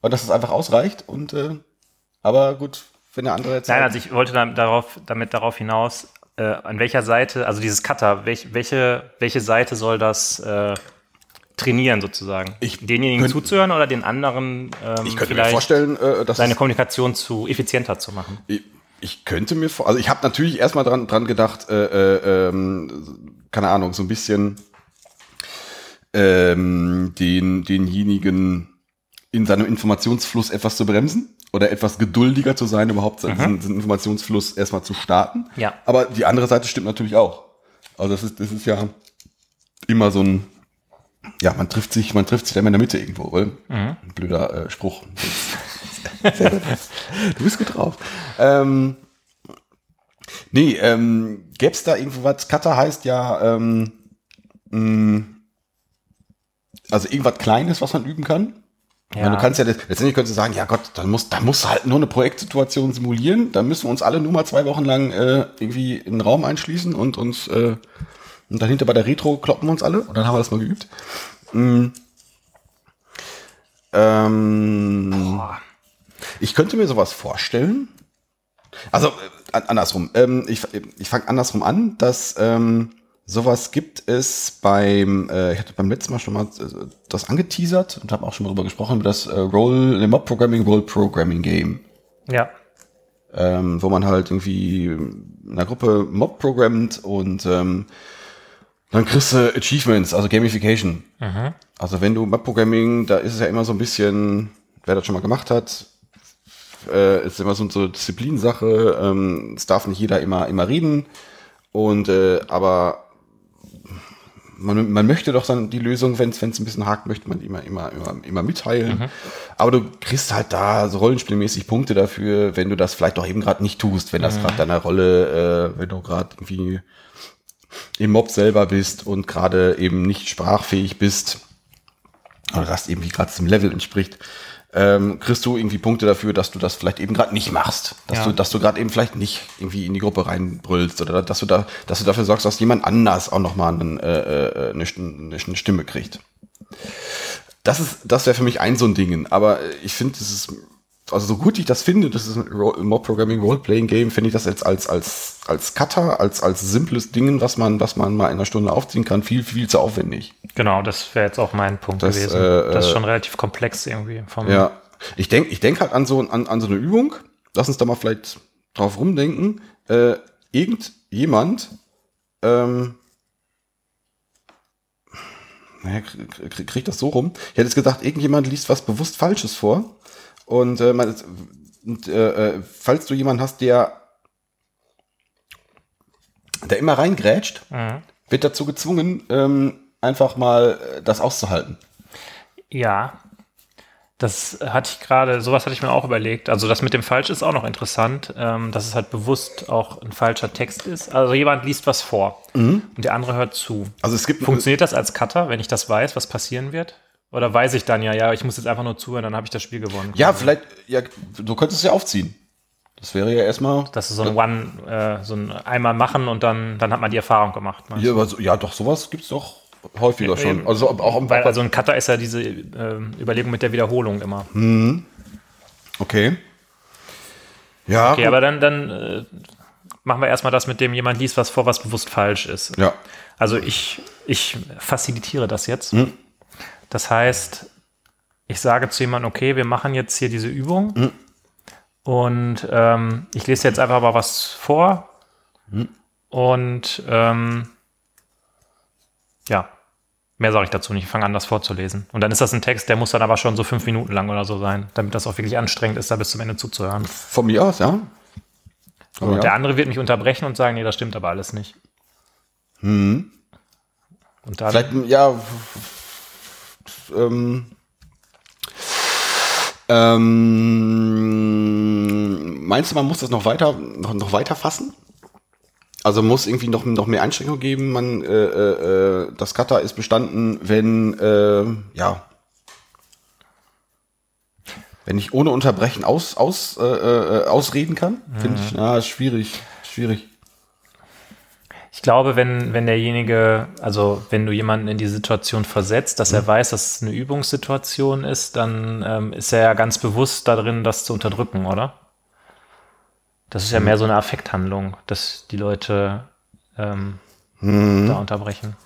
und dass es einfach ausreicht. Und äh, aber gut, wenn der andere jetzt Nein, also ich wollte dann darauf, damit darauf hinaus, äh, an welcher Seite, also dieses Cutter, welch, welche, welche Seite soll das äh, trainieren sozusagen? Ich Denjenigen könnt- zuzuhören oder den anderen ähm, ich könnte mir vielleicht vorstellen, äh, dass seine Kommunikation zu effizienter zu machen? Ich, ich könnte mir vor, also ich habe natürlich erstmal dran, dran gedacht, äh, äh, ähm, keine Ahnung, so ein bisschen ähm, den, denjenigen in seinem Informationsfluss etwas zu bremsen oder etwas geduldiger zu sein, überhaupt diesen, diesen Informationsfluss erstmal zu starten. Ja. Aber die andere Seite stimmt natürlich auch. Also das ist, das ist ja immer so ein, ja, man trifft sich, man trifft sich dann in der Mitte irgendwo, oder? Ein blöder äh, Spruch. Du bist gut drauf. Ähm, nee, ähm, gäbe es da irgendwo was? Cutter heißt ja, ähm, mh, also irgendwas Kleines, was man üben kann. Ja. du kannst ja, letztendlich könntest du sagen, ja Gott, dann muss, da muss halt nur eine Projektsituation simulieren. Dann müssen wir uns alle nur mal zwei Wochen lang äh, irgendwie in den Raum einschließen und uns äh, und dann hinter bei der Retro kloppen wir uns alle und dann haben wir das mal geübt. Mm. Ähm, ich könnte mir sowas vorstellen. Also äh, an- andersrum. Ähm, ich ich fange andersrum an, dass ähm, sowas gibt es beim, äh, ich hatte beim letzten Mal schon mal äh, das angeteasert und habe auch schon mal drüber gesprochen, über das äh, Role, Mob Programming, Role Programming Game Ja. ähm, wo man halt irgendwie in einer Gruppe Mob programmt und ähm, dann kriegst du Achievements, also Gamification. Also wenn du Mob-Programming, da ist es ja immer so ein bisschen, wer das schon mal gemacht hat, äh, ist immer so, so eine Disziplinsache, ähm, es darf nicht jeder immer, immer reden und äh, aber man, man möchte doch dann die Lösung, wenn es ein bisschen hakt, möchte man immer, immer, immer, immer mitteilen. Aber du kriegst halt da so rollenspielmäßig Punkte dafür, wenn du das vielleicht doch eben gerade nicht tust, wenn das gerade deiner Rolle, äh, wenn du gerade irgendwie im Mob selber bist und gerade eben nicht sprachfähig bist, oder das irgendwie gerade zum Level entspricht, ähm, kriegst du irgendwie Punkte dafür, dass du das vielleicht eben gerade nicht machst. Dass Ja. du, dass du gerade eben vielleicht nicht irgendwie in die Gruppe reinbrüllst oder dass du da, dass du dafür sorgst, dass jemand anders auch nochmal einen, äh, äh, eine, eine Stimme kriegt. Das ist, das wäre für mich ein so ein Ding. Aber ich finde, es ist also so gut ich das finde, das ist ein Mob Programming Role-Playing Game, finde ich das jetzt als, als, als Cutter, als, als simples Ding, was man, was man mal in einer Stunde aufziehen kann, viel, viel zu aufwendig. Genau, das wäre jetzt auch mein Punkt Das, gewesen. äh, das ist schon relativ komplex irgendwie. Ja. Ich denke ich denk halt an so, an, an so eine Übung. Lass uns da mal vielleicht drauf rumdenken. Äh, irgendjemand, ähm, naja, krieg, krieg, das so rum. Ich hätte jetzt gesagt, irgendjemand liest was bewusst Falsches vor. Und, äh, man, und äh, äh, falls du jemanden hast, der, der immer reingrätscht, Mhm. wird dazu gezwungen, ähm, einfach mal äh, das auszuhalten. Ja, das hatte ich gerade, sowas hatte ich mir auch überlegt. Also das mit dem Falsch ist auch noch interessant, ähm, dass es halt bewusst auch ein falscher Text ist. Also jemand liest was vor und der andere hört zu. Also es gibt Funktioniert das als Cutter, wenn ich das weiß, was passieren wird? Oder weiß ich dann ja, ja, ich muss jetzt einfach nur zuhören, dann habe ich das Spiel gewonnen. Ja, vielleicht, ja, du könntest es ja aufziehen. Das wäre ja erstmal. Das ist so ein One, äh, so ein einmal machen und dann, dann hat man die Erfahrung gemacht. Ja, aber so, ja, doch, sowas gibt's doch häufiger schon. Also auch im Weil also ein Cutter ist ja diese äh, Überlegung mit der Wiederholung immer. Okay. Ja, Okay, aber dann, dann äh, machen wir erstmal das mit dem, jemand liest was vor, was bewusst falsch ist. ja. Also ich, ich facilitiere das jetzt. Hm. Das heißt, ich sage zu jemandem, okay, wir machen jetzt hier diese Übung Hm. und ähm, ich lese jetzt einfach mal was vor Hm. und ähm, ja, mehr sage ich dazu nicht. Ich fange an, das vorzulesen. Und dann ist das ein Text, der muss dann aber schon so fünf Minuten lang oder so sein, damit das auch wirklich anstrengend ist, da bis zum Ende zuzuhören. Von mir aus, ja. Oh, Und ja. der andere wird mich unterbrechen und sagen, nee, das stimmt aber alles nicht. Und dann, Vielleicht, ja. Ähm, ähm, meinst du, man muss das noch weiter, noch, noch weiter fassen? Also muss irgendwie noch, noch mehr Einschränkungen geben. Man, äh, äh, äh, das Cutter ist bestanden, wenn, äh, ja, wenn ich ohne Unterbrechen aus, aus, äh, äh, ausreden kann, finde ich, ja, ist schwierig, schwierig. Ich glaube, wenn, wenn derjenige, also wenn du jemanden in die Situation versetzt, dass er weiß, dass es eine Übungssituation ist, dann ähm, ist er ja ganz bewusst darin, das zu unterdrücken, oder? Das ist ja mehr so eine Affekthandlung, dass die Leute ähm, da unterbrechen.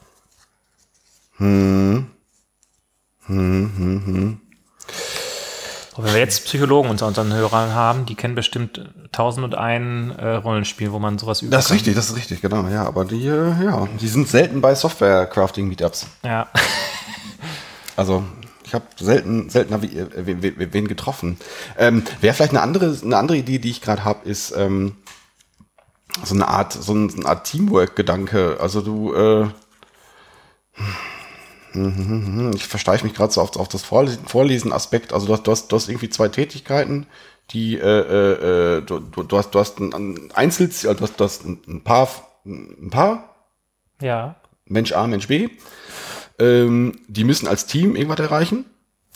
Und wenn wir jetzt Psychologen unter unseren Hörern haben, die kennen bestimmt 1001 äh, Rollenspiel, wo man sowas üben Das ist kann. richtig, das ist richtig, genau, ja. Aber die, äh, ja, die sind selten bei Software-Crafting-Meetups. Ja. Also ich habe selten, seltener wie, äh, wen, wen, getroffen. Ähm, Wäre vielleicht eine andere, eine andere Idee, die ich gerade habe, ist ähm, so eine Art, so, ein, so eine Art Teamwork-Gedanke. Also du, äh, ich versteife mich gerade so auf, auf das Vorlesen- Vorlesen-Aspekt. Also du hast, du, hast, du hast irgendwie zwei Tätigkeiten, die äh, äh, äh, du, du, hast, du hast ein, ein Einzelziel, also du hast, du hast ein, ein Paar, ein Paar, Ja. Mensch A, Mensch B. Ähm, die müssen als Team irgendwas erreichen.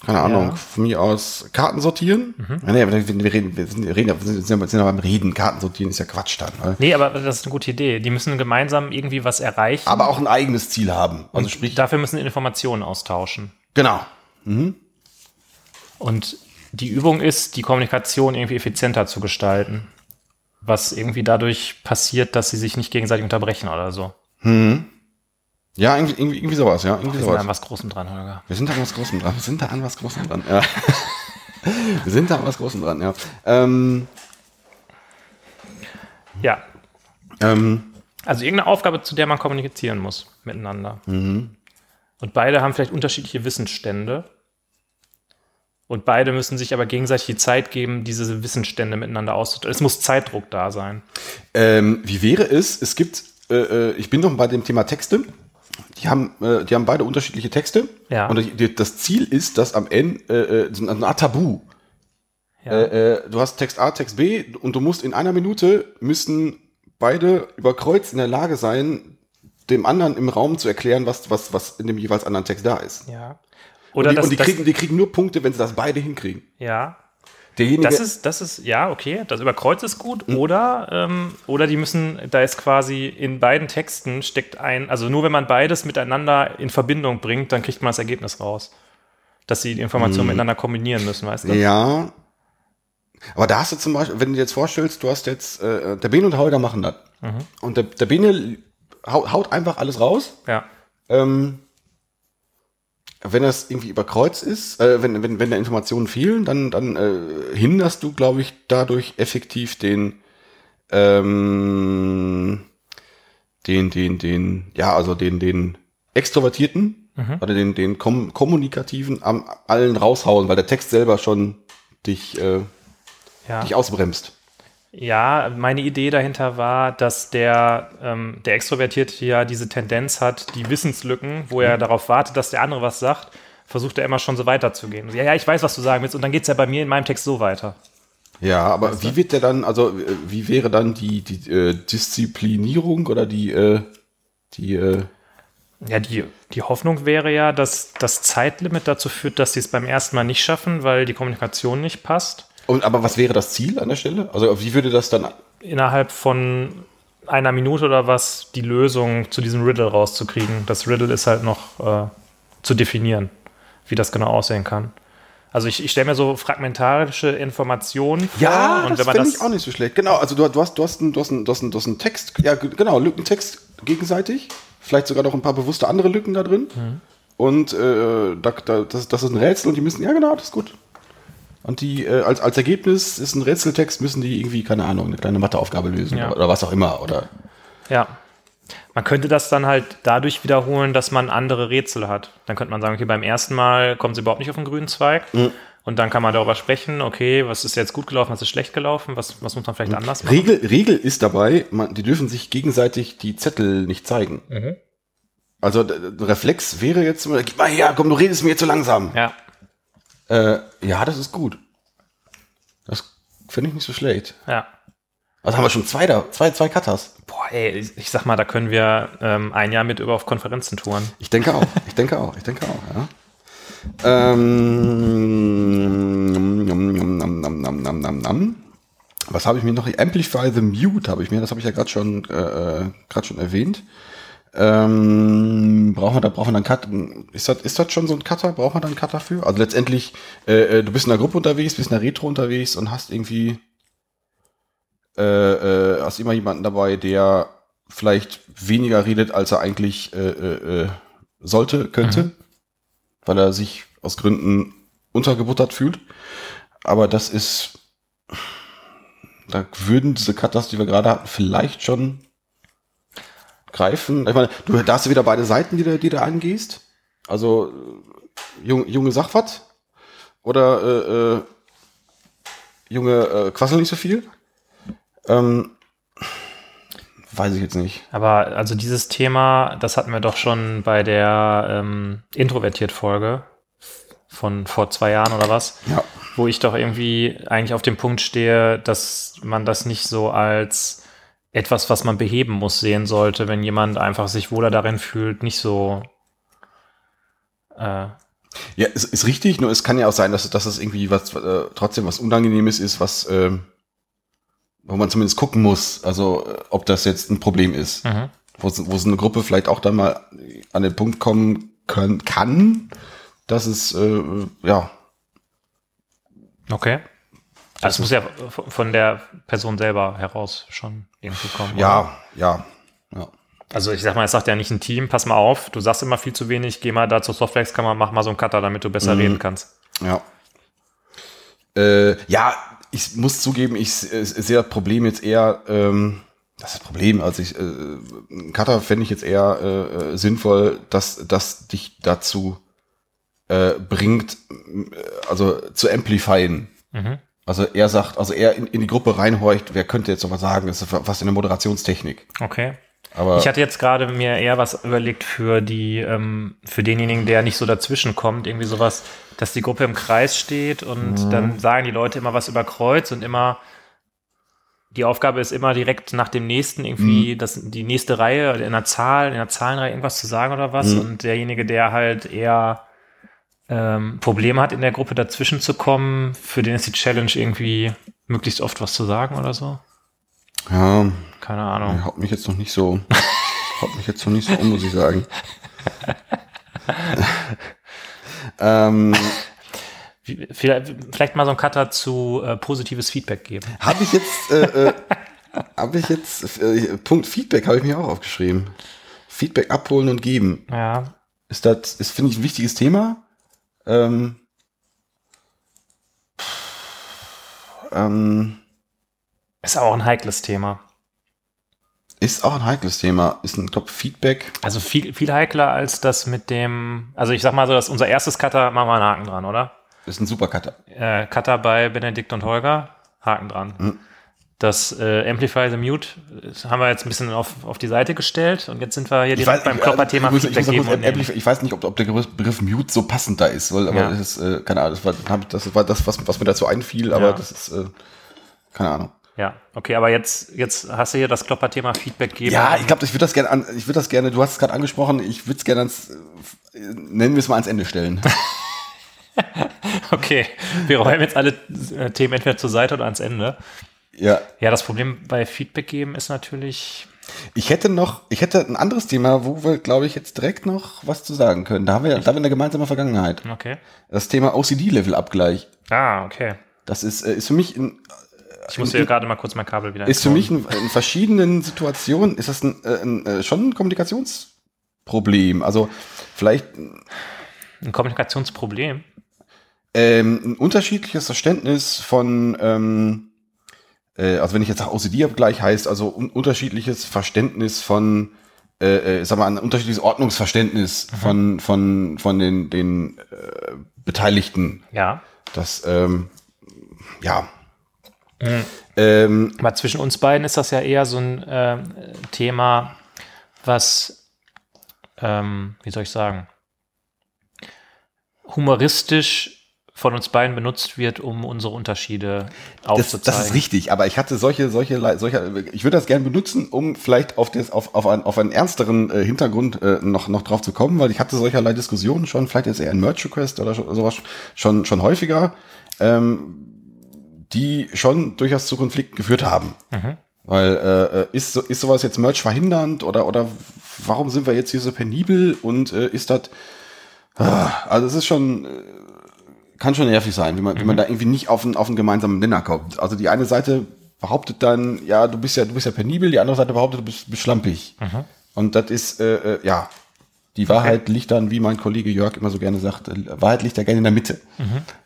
Keine Ahnung, Ja. von mir aus Karten sortieren. Ja, nee, aber wir, wir reden, wir sind, wir reden, wir sind, sind ja beim Reden. Karten sortieren ist ja Quatsch dann. Ne? Nee, aber das ist eine gute Idee. Die müssen gemeinsam irgendwie was erreichen. Aber auch ein eigenes Ziel haben. Also sprich, Dafür müssen Informationen austauschen. genau. Und die Übung ist, die Kommunikation irgendwie effizienter zu gestalten. Was irgendwie dadurch passiert, dass sie sich nicht gegenseitig unterbrechen oder so. Ja, irgendwie, irgendwie, irgendwie sowas, ja. Irgendwie Wir sind sowas. an was Großem dran, Holger. Wir sind da an was Großem dran. Wir sind da an was Großem dran, ja. wir sind da an was Großem dran, ja. Ähm, Ja. ähm, Also irgendeine Aufgabe, zu der man kommunizieren muss miteinander. Mhm. Und beide haben vielleicht unterschiedliche Wissensstände. Und beide müssen sich aber gegenseitig die Zeit geben, diese Wissensstände miteinander auszutauschen. Es muss Zeitdruck da sein. Ähm, wie wäre es? Es gibt, äh, äh, ich bin noch bei dem Thema Texte. Die haben, äh, die haben beide unterschiedliche Texte. Ja. Und die, das Ziel ist, dass am Ende äh, äh, so eine Art Tabu. Ja. Äh, äh, du hast Text A, Text B und du musst in einer Minute müssen beide über Kreuz in der Lage sein, dem anderen im Raum zu erklären, was, was, was in dem jeweils anderen Text da ist. ja. Und Oder die, das, und die, kriegen, die kriegen nur Punkte, wenn sie das beide hinkriegen. ja, Derjenige, Das ist, das ist, ja, okay, das über Kreuz ist gut. Hm. Oder, ähm, oder die müssen, da ist quasi in beiden Texten steckt ein, also nur wenn man beides miteinander in Verbindung bringt, dann kriegt man das Ergebnis raus. Dass sie die Informationen miteinander kombinieren müssen, weißt du? Ja, Aber da hast du zum Beispiel, wenn du dir jetzt vorstellst, du hast jetzt, äh, der Bene und der Holger machen das. Und der, der Bene haut, haut einfach alles raus. Ja. Ähm, wenn das irgendwie überkreuzt ist, äh, wenn, wenn, wenn da Informationen fehlen, dann, dann äh, hinderst du, glaube ich, dadurch effektiv den, ähm, den, den, den, ja, also den, den Extrovertierten oder den, den Kom Kommunikativen am allen raushauen, weil der Text selber schon dich, äh, Ja. dich ausbremst. Ja, meine Idee dahinter war, dass der, ähm, der Extrovertierte ja diese Tendenz hat, die Wissenslücken, wo er darauf wartet, dass der andere was sagt, versucht er immer schon so weiterzugehen. Ja, ja, ich weiß, was du sagen willst. Und dann geht es ja bei mir in meinem Text so weiter. Ja, aber wie wird der dann, also wie wäre dann die, die äh, Disziplinierung oder die, äh, die, äh, Ja, die, die Hoffnung wäre ja, dass das Zeitlimit dazu führt, dass sie es beim ersten Mal nicht schaffen, weil die Kommunikation nicht passt. Und aber was wäre das Ziel an der Stelle? Also wie würde das dann, Innerhalb von einer Minute oder was die Lösung zu diesem Riddle rauszukriegen. Das Riddle ist halt noch äh, zu definieren, wie das genau aussehen kann. Also ich, ich stelle mir so fragmentarische Informationen vor. ja, und das finde ich auch nicht so schlecht. Genau, also du, du hast, du hast, einen, du hast, einen, du hast, einen, du hast einen Text, ja genau, Lückentext gegenseitig, vielleicht sogar noch ein paar bewusste andere Lücken da drin. Mhm. Und äh, da, da, das, das ist ein Rätsel und die müssen, ja genau, das ist gut. Und die, äh, als, als Ergebnis ist ein Rätseltext, müssen die irgendwie, keine Ahnung, eine kleine Matheaufgabe lösen Ja. oder, oder was auch immer. Oder Ja. Man könnte das dann halt dadurch wiederholen, dass man andere Rätsel hat. Dann könnte man sagen, okay, beim ersten Mal kommen sie überhaupt nicht auf den grünen Zweig. Und dann kann man darüber sprechen, okay, was ist jetzt gut gelaufen, was ist schlecht gelaufen, was, was muss man vielleicht anders machen. Regel, Regel ist dabei, man, die dürfen sich gegenseitig die Zettel nicht zeigen. Mhm. Also Reflex wäre jetzt, gib mal her, komm, du redest mir zu langsam. Ja, äh, ja, das ist gut. Das finde ich nicht so schlecht. Ja. Also haben wir schon zwei da, zwei, zwei Cutters. Boah, ey, ich sag mal, da können wir ähm, ein Jahr mit über auf Konferenzen touren. Ich denke auch, ich denke auch, ich denke auch, ja. Ähm, nom, nom, nom, Was habe ich mir noch? Amplify the Mute habe ich mir, das habe ich ja gerade schon, äh, äh gerade schon erwähnt. Ähm, brauchen wir da, brauchen wir dann Cut? Ist das, ist das schon so ein Cutter? Brauchen wir da einen Cutter für? Also letztendlich, äh, äh, du bist in einer Gruppe unterwegs, bist in einer Retro unterwegs und hast irgendwie, äh, äh, hast immer jemanden dabei, der vielleicht weniger redet, als er eigentlich äh, äh, äh, sollte, könnte, weil er sich aus Gründen untergebuttert fühlt. Aber das ist, da würden diese Cutters, die wir gerade hatten, vielleicht schon greifen. Ich meine, du, da hast du wieder beide Seiten, die du, die du angehst. Also jung, junge Sachwart oder äh, äh, junge äh, Quassel nicht so viel. Ähm, weiß ich jetzt nicht. Aber also dieses Thema, das hatten wir doch schon bei der ähm, Introvertiert-Folge von vor zwei Jahren oder was, Ja. wo ich doch irgendwie eigentlich auf dem Punkt stehe, dass man das nicht so als etwas, was man beheben muss, sehen sollte, wenn jemand einfach sich wohler darin fühlt, nicht so äh, Ja, ist, ist richtig, nur es kann ja auch sein, dass, dass es irgendwie was äh, trotzdem was Unangenehmes ist, was ähm, wo man zumindest gucken muss, also äh, ob das jetzt ein Problem ist. mhm. Wo, wo so eine Gruppe vielleicht auch dann mal an den Punkt kommen können, kann, dass es äh, ja okay. Also es muss ja von der Person selber heraus schon irgendwie kommen. oder? ja ja ja Also ich sag mal, es sagt ja nicht ein Team, pass mal auf, du sagst immer viel zu wenig, geh mal da zur Softwarekammer, mach mal so einen Cutter, damit du besser reden kannst. Ja. Äh, ja, ich muss zugeben, ich äh, sehe das Problem jetzt eher, ähm, das ist das Problem, also ich, äh, einen Cutter fände ich jetzt eher äh, äh, sinnvoll, dass das dich dazu äh, bringt, äh, also zu amplifyen. Mhm. Also er sagt, also er in, in die Gruppe reinhorcht, wer könnte jetzt noch was sagen, das ist fast in der Moderationstechnik. Okay. Aber Ich hatte jetzt gerade mir eher was überlegt für die, ähm, für denjenigen, der nicht so dazwischen kommt, irgendwie sowas, dass die Gruppe im Kreis steht und dann sagen die Leute immer was über Kreuz und immer die Aufgabe ist immer direkt nach dem nächsten irgendwie das, die nächste Reihe in einer Zahl, in einer Zahlenreihe irgendwas zu sagen oder was. Und derjenige, der halt eher ähm, Probleme hat, in der Gruppe dazwischen zu kommen, für den ist die Challenge irgendwie möglichst oft was zu sagen oder so. ja, Keine Ahnung. haut mich jetzt noch nicht so, haut mich jetzt noch nicht so um, muss ich sagen. ähm, Vielleicht, vielleicht mal so ein Cutter zu äh, positives Feedback geben. Habe ich jetzt, äh, äh, habe ich jetzt, äh, Punkt Feedback habe ich mir auch aufgeschrieben. Feedback abholen und geben. Ja. Ist das, ist, finde ich, ein wichtiges Thema. Ähm, ähm, Ist auch ein heikles Thema. ist auch ein heikles Thema. Ist ein, glaube Feedback. Also viel, viel heikler als das mit dem, also ich sag mal so, das unser erstes Cutter, machen wir einen Haken dran, oder? Ist ein Supercutter. Äh, Cutter bei Benedikt und Holger, Haken dran. Mhm. Das äh, Amplify the Mute haben wir jetzt ein bisschen auf, auf die Seite gestellt und jetzt sind wir hier Ich direkt weiß, beim ich, Klopper-Thema ich, muss- ich, Feedback und nehmen. Amplify- ich weiß nicht, ob, ob der Begriff Mute so passend da ist, weil, aber Ja. das ist, äh, keine Ahnung, das war, ich- das war das, was, was mir dazu einfiel, aber Ja. das ist, äh, keine Ahnung. Ja, okay, aber jetzt, jetzt hast du hier das Klopper-Thema Feedback geben. Ja, ich glaube, ich würde das gerne an, ich würde das gerne, du hast es gerade angesprochen, ich würde es gerne ans, nennen wir es mal ans Ende stellen. Okay, wir räumen jetzt alle äh, Themen entweder zur Seite oder ans Ende. Ja. Ja, das Problem bei Feedback geben ist natürlich, Ich hätte noch, ich hätte ein anderes Thema, wo wir, glaube ich, jetzt direkt noch was zu sagen können. Da haben wir, da haben wir eine gemeinsame Vergangenheit. okay. Das Thema OCD-Level-Abgleich. Ah, okay. Das ist, äh, ist für mich in, Ich muss hier gerade mal kurz mein Kabel wieder ist für mich in, in verschiedenen Situationen, ist das ein, äh, ein, äh, schon ein Kommunikationsproblem. Also vielleicht ein Kommunikationsproblem. ähm, ein unterschiedliches Verständnis von, ähm, äh, also wenn ich jetzt sage OCD-Abgleich heißt, also un unterschiedliches Verständnis von, äh, äh, sag mal, ein unterschiedliches Ordnungsverständnis von, von, von den, den äh, Beteiligten. Ja. Das, ähm, ja. Ähm, Aber zwischen uns beiden ist das ja eher so ein ähm, Thema, was, ähm, wie soll ich sagen, humoristisch von uns beiden benutzt wird, um unsere Unterschiede das, aufzuzeigen. das ist richtig, aber ich hatte solche, solche, solche, ich würde das gerne benutzen, um vielleicht auf, das, auf, auf, einen, auf einen ernsteren äh, Hintergrund äh, noch, noch drauf zu kommen, weil ich hatte solcherlei Diskussionen schon, vielleicht jetzt eher ein Merch Request oder so- sowas schon, schon häufiger, ähm, die schon durchaus zu Konflikten geführt haben. Weil äh, äh, ist, so, ist sowas jetzt Merch verhindernd oder, oder warum sind wir jetzt hier so penibel und äh, ist das, ah, also es ist schon, äh, kann schon nervig sein, wenn man, wenn man da irgendwie nicht auf einen, auf einen gemeinsamen Nenner kommt. Also die eine Seite behauptet dann, ja, du bist ja, du bist ja penibel, die andere Seite behauptet, du bist, bist schlampig. Und das ist, äh, äh, ja, die Wahrheit liegt dann, wie mein Kollege Jörg immer so gerne sagt, äh, Wahrheit liegt ja gerne in der Mitte.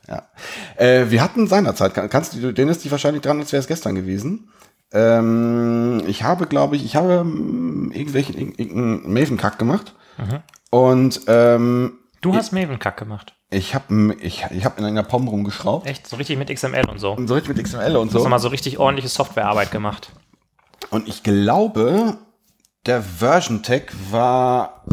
Ja. Äh, wir hatten seinerzeit, kann- kannst du, den ist die wahrscheinlich dran, als wäre es gestern gewesen. Ähm, ich habe, glaube ich, ich habe ähm, irgendwelchen, irgendeinen Maven-Kack gemacht. Und ähm, du hast Maven-Kack gemacht. Ich habe ich, ich hab in einer POM rumgeschraubt. Echt? So richtig mit XML und so. Und so richtig mit XML und Du hast so. mal so richtig ordentliche Softwarearbeit gemacht. Und ich glaube, der Version Tag war,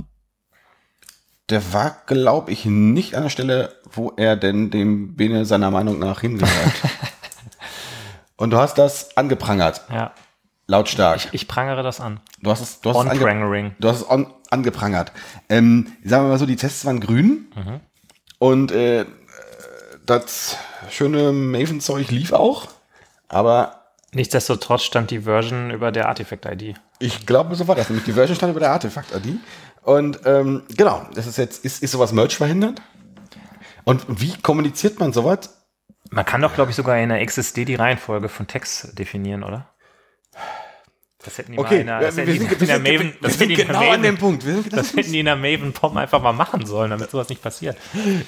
der war, glaube ich, nicht an der Stelle, wo er denn dem Bene seiner Meinung nach hingehört. und du hast das angeprangert, Ja. lautstark. Ich prangere das an. Du hast es, du hast es, ange du hast es on, angeprangert. Ähm, sagen wir mal so, die Tests waren grün. Und äh, das schöne Maven-Zeug lief auch. Aber Nichtsdestotrotz stand die Version über der Artifact-ID. Ich glaube, so war das. Nämlich die Version stand über der Artefakt-ID. Und ähm, genau, das ist jetzt, ist, ist sowas Merch verhindert? Und wie kommuniziert man sowas? Man kann doch, glaube ich, sogar in der XSD die Reihenfolge von Text definieren, oder? Das hätten die mal in der, Maven, das hätten die in der genau Maven, Punkt. Wir sind das hätten die in der Maven POM einfach mal machen sollen, damit sowas nicht passiert.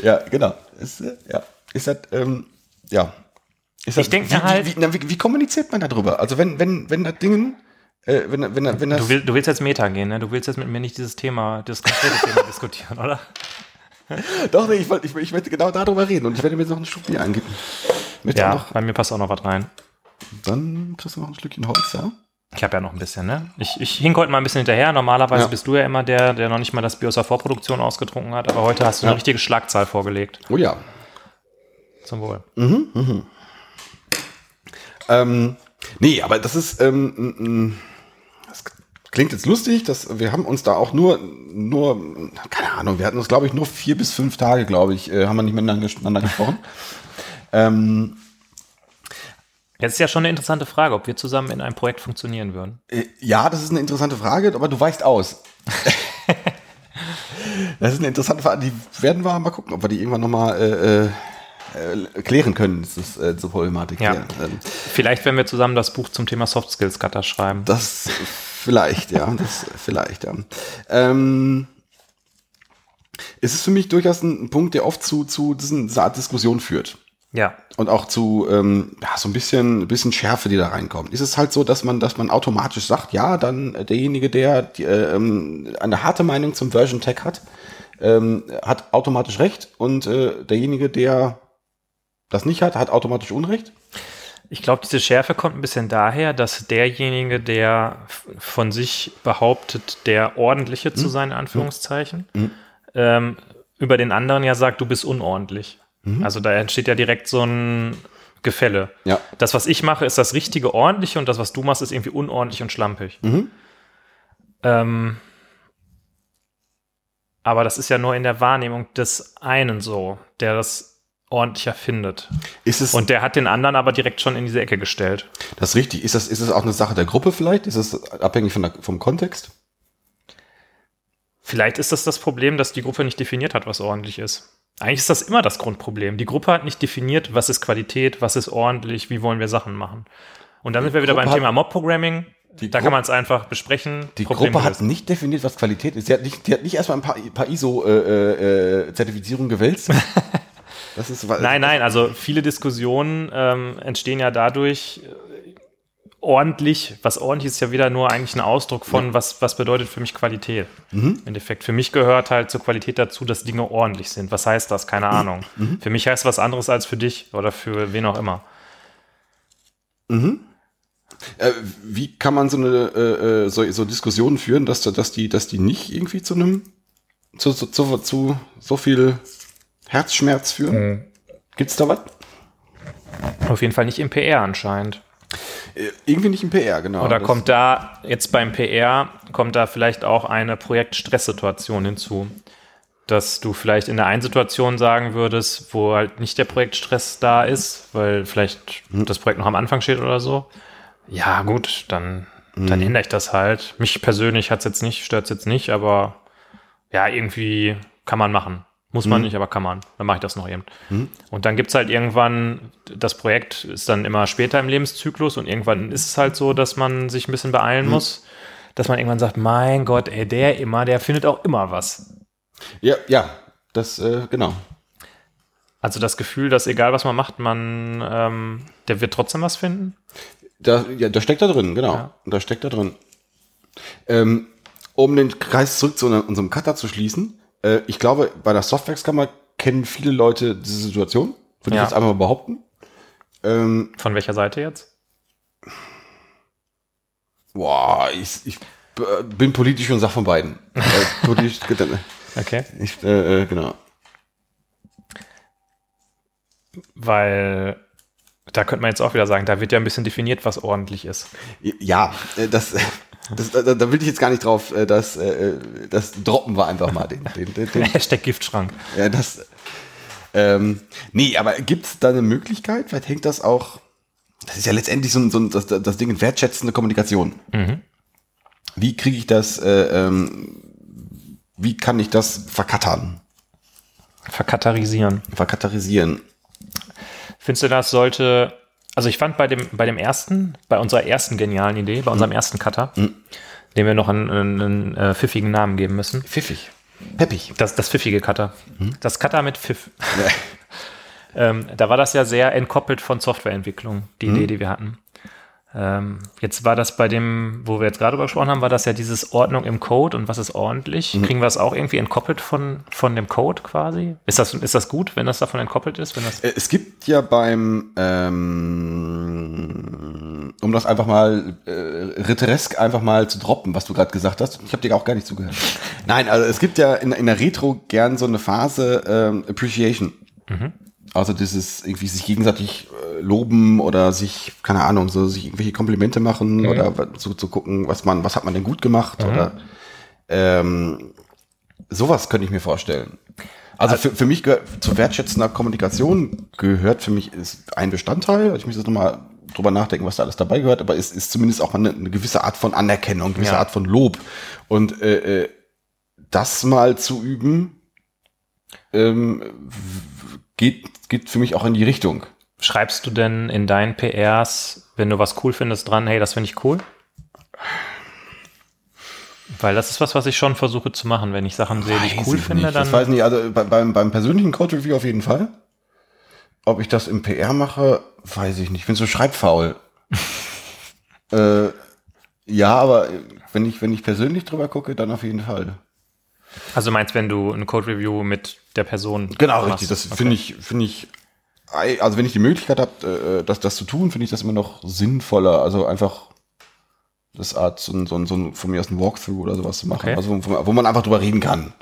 ja, genau. Ist, äh, ja, ist das, ähm, ja. Ist das, Ich denk wie, mir halt- wie, wie, wie, wie kommuniziert man darüber? Also wenn, wenn, wenn das Ding, äh, wenn, wenn, wenn das, Du, will, du willst jetzt Meta gehen, ne? Du willst jetzt mit mir nicht dieses Thema, das konkrete Thema diskutieren, oder? doch, nee, ich, wollte, ich, ich möchte genau darüber reden und ich werde mir jetzt noch ein Stück Bier eingeben. Möchte Ja, bei mir passt auch noch was rein. dann kriegst du noch ein Stückchen Holz, ja? Ich habe ja noch ein bisschen, ne? Ich, ich hink heute mal ein bisschen hinterher. Normalerweise Ja. bist du ja immer der, der noch nicht mal das Bier aus der Vorproduktion ausgetrunken hat, aber heute hast du Ja. eine richtige Schlagzahl vorgelegt. Oh ja. Zum Wohl. Ähm, nee, aber das ist, ähm, das klingt jetzt lustig, dass wir haben uns da auch nur, nur, keine Ahnung, wir hatten uns, glaube ich, nur vier bis fünf Tage, glaube ich, äh, haben wir nicht miteinander miteinander gesprochen. ähm, Jetzt ist ja schon eine interessante Frage, ob wir zusammen in einem Projekt funktionieren würden. äh, ja, das ist eine interessante Frage, aber du weichst aus. das ist eine interessante Frage, die werden wir mal gucken, ob wir die irgendwann nochmal äh, äh, klären können, ist das äh, zur Problematik. Ja. Ähm, Vielleicht, wenn wir zusammen das Buch zum Thema Soft Skills Cutter schreiben. Das vielleicht, ja, das vielleicht, ja. Ähm, es ist für mich durchaus ein, ein Punkt, der oft zu, zu diesen, dieser Art Diskussion führt. Ja. Und auch zu ähm, ja, so ein bisschen, bisschen Schärfe, die da reinkommt. Ist es halt so, dass man, dass man automatisch sagt, ja, dann äh, derjenige, der die, äh, ähm, eine harte Meinung zum Version Tag hat, ähm, hat automatisch recht und äh, derjenige, der das nicht hat, hat automatisch Unrecht. Ich glaube, diese Schärfe kommt ein bisschen daher, dass derjenige, der von sich behauptet, der Ordentliche zu sein, in Anführungszeichen, ähm, über den anderen ja sagt, du bist unordentlich. Also da entsteht ja direkt so ein Gefälle. Ja. Das, was ich mache, ist das richtige Ordentliche und das, was du machst, ist irgendwie unordentlich und schlampig. Ähm, aber das ist ja nur in der Wahrnehmung des einen so, der das ordentlicher findet. Ist es Und der hat den anderen aber direkt schon in diese Ecke gestellt. das ist richtig? Ist das, ist es auch eine Sache der Gruppe vielleicht? Ist es abhängig von der, vom Kontext? Vielleicht ist das das Problem, dass die Gruppe nicht definiert hat, was ordentlich ist. Eigentlich ist das immer das Grundproblem. Die Gruppe hat nicht definiert, was ist Qualität, was ist ordentlich, wie wollen wir Sachen machen. Und dann sind wir wieder Gruppe beim Thema Mob-Programming. Die Da Gru- kann man es einfach besprechen. Die Problem Gruppe hat nicht definiert, was Qualität ist. Die hat nicht, die hat nicht erstmal ein paar, paar ISO-Zertifizierungen gewälzt. Das ist, Nein, nein, also viele Diskussionen ähm, entstehen ja dadurch äh, ordentlich. Was ordentlich ist ja wieder nur eigentlich ein Ausdruck von, was, was bedeutet für mich Qualität. Mhm. Im Endeffekt, für mich gehört halt zur Qualität dazu, dass Dinge ordentlich sind. Was heißt das? Keine Ahnung. Mhm. Für mich heißt was anderes als für dich oder für wen auch immer. Äh, wie kann man so eine äh, äh, so, so Diskussionen führen, dass, dass, die, dass die nicht irgendwie zu einem zu, zu, zu, zu so viel Herzschmerz führen? Gibt's da was? Auf jeden Fall nicht im PR anscheinend. Äh, irgendwie nicht im PR, genau. Oder kommt da jetzt beim PR, kommt da vielleicht auch eine Projektstresssituation hinzu? Dass du vielleicht in der einen Situation sagen würdest, wo halt nicht der Projektstress da ist, weil vielleicht das Projekt noch am Anfang steht oder so. Ja, gut, dann, dann ändere ich das halt. Mich persönlich hat's jetzt nicht, stört's jetzt nicht, aber ja, irgendwie kann man machen. Muss man nicht, aber kann man. Dann mache ich das noch eben. Und dann gibt's halt irgendwann, das Projekt ist dann immer später im Lebenszyklus und irgendwann ist es halt so, dass man sich ein bisschen beeilen muss, dass man irgendwann sagt, mein Gott, ey, der immer, der findet auch immer was. Ja, ja, das, äh, genau. Also das Gefühl, dass egal was man macht, man, ähm, der wird trotzdem was finden. Da, ja, da steckt da drin, genau. Ja. Da steckt da drin. Ähm, um den Kreis zurück zu unserem Cutter zu schließen, äh, ich glaube, bei der Softwareskammer kennen viele Leute diese Situation, würde Ja. ich jetzt einfach mal behaupten. Ähm, Von welcher Seite jetzt? boah, ich, ich äh, bin politisch und sag von beiden. äh, politisch, Okay. ich, äh, äh, genau. Weil da könnte man jetzt auch wieder sagen, da wird ja ein bisschen definiert, was ordentlich ist. Ja, äh, das, das, da, da will ich jetzt gar nicht drauf, äh, das, äh, das droppen wir einfach mal den, den, den, den Hashtag Giftschrank. Ja, das. Ähm, nee, aber gibt es da eine Möglichkeit? Vielleicht hängt das auch. Das ist ja letztendlich so ein, so ein das, das Ding wertschätzende Kommunikation. Wie kriege ich das? Äh, ähm, wie kann ich das verkattern, Verkatarisieren. verkatarisieren? Findest du, das sollte, also ich fand bei dem, bei dem ersten, bei unserer ersten genialen Idee, bei unserem ersten Cutter, dem wir noch einen, einen, einen äh, pfiffigen Namen geben müssen, Pfiffig, peppig. das, das pfiffige Cutter. Das Cutter mit Pfiff. ähm, da war das ja sehr entkoppelt von Softwareentwicklung, die Idee, die wir hatten. Ähm, jetzt war das bei dem, wo wir jetzt gerade drüber gesprochen haben, war das ja dieses Ordnung im Code und was ist ordentlich. Kriegen wir das auch irgendwie entkoppelt von, von dem Code quasi? Ist das, ist das gut, wenn das davon entkoppelt ist? Wenn das Äh, Es gibt ja beim, ähm, um das einfach mal äh, ritteresk einfach mal zu droppen, was du gerade gesagt hast. Ich habe dir auch gar nicht zugehört. Nein, also es gibt ja in, in der Retro gern so eine Phase ähm, Appreciation. Also dieses irgendwie sich gegenseitig loben oder sich, keine Ahnung, so sich irgendwelche Komplimente machen oder wa- so zu gucken, was man, was hat man denn gut gemacht oder ähm, sowas könnte ich mir vorstellen. Also für, für mich gehört zu wertschätzender Kommunikation gehört für mich ist ein Bestandteil. Ich muss jetzt nochmal drüber nachdenken, was da alles dabei gehört, aber es ist zumindest auch eine, eine gewisse Art von Anerkennung, eine gewisse Ja. Art von Lob. Und äh, äh, das mal zu üben, ähm, geht, geht für mich auch in die Richtung. Schreibst du denn in deinen PRs, wenn du was cool findest, dran, hey, das finde ich cool? Weil das ist was, was ich schon versuche zu machen. Wenn ich Sachen sehe, die ich cool ich finde, nicht. dann. Das weiß ich nicht. Also bei, beim, beim persönlichen Code Review auf jeden Fall. Ob ich das im PR mache, weiß ich nicht. Ich bin so schreibfaul. äh, ja, aber wenn ich, wenn ich persönlich drüber gucke, dann auf jeden Fall. Also du meinst, wenn du eine Code-Review mit der Person Genau, machst. richtig. Das Okay. finde ich, finde ich, also wenn ich die Möglichkeit habe, äh, das, das zu tun, finde ich das immer noch sinnvoller. Also einfach das Art, so, ein- so, ein- so ein- von mir aus ein Walkthrough oder sowas zu machen. Okay. Also wo, wo man einfach drüber reden kann.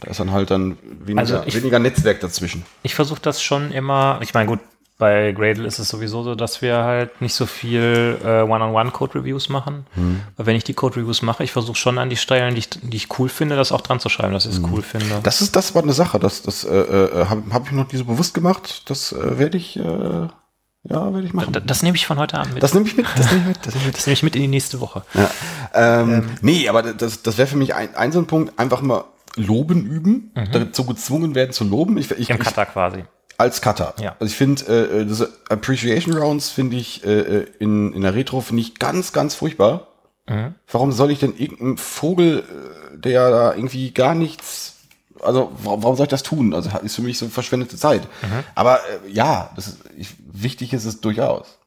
Da ist dann halt dann weniger, Also ich- weniger Netzwerk dazwischen. Ich versuche das schon immer, ich meine, gut, bei Gradle ist es sowieso so, dass wir halt nicht so viel äh, One-on-One-Code-Reviews machen. Hm. Aber wenn ich die Code-Reviews mache, ich versuche schon an die Stellen, die ich, die ich cool finde, das auch dran zu schreiben, dass ich es Hm. cool finde. Das ist, das war eine Sache. Das, das äh, äh, habe hab ich noch nie so bewusst gemacht. Das äh, werde ich, äh, ja, werde ich machen. das, das nehme ich von heute Abend mit. Das nehme ich mit. Das nehme ich mit. Das nehme ich mit. Das nehme ich mit in die nächste Woche. Ja. Ähm, nee, aber das, das wäre für mich ein, ein so ein Punkt, einfach mal loben üben, dazu gezwungen werden zu loben. Ich, ich, Im Cutter quasi. Als Cutter. Ja. Also ich finde, äh, äh, diese Appreciation Rounds finde ich äh, äh, in, in der Retro finde ich ganz, ganz furchtbar. Mhm. Warum soll ich denn irgendeinen Vogel, äh, der da irgendwie gar nichts, also warum, warum soll ich das tun? Also ist für mich so verschwendete Zeit. Mhm. Aber äh, ja, das ist, ich, wichtig ist es durchaus.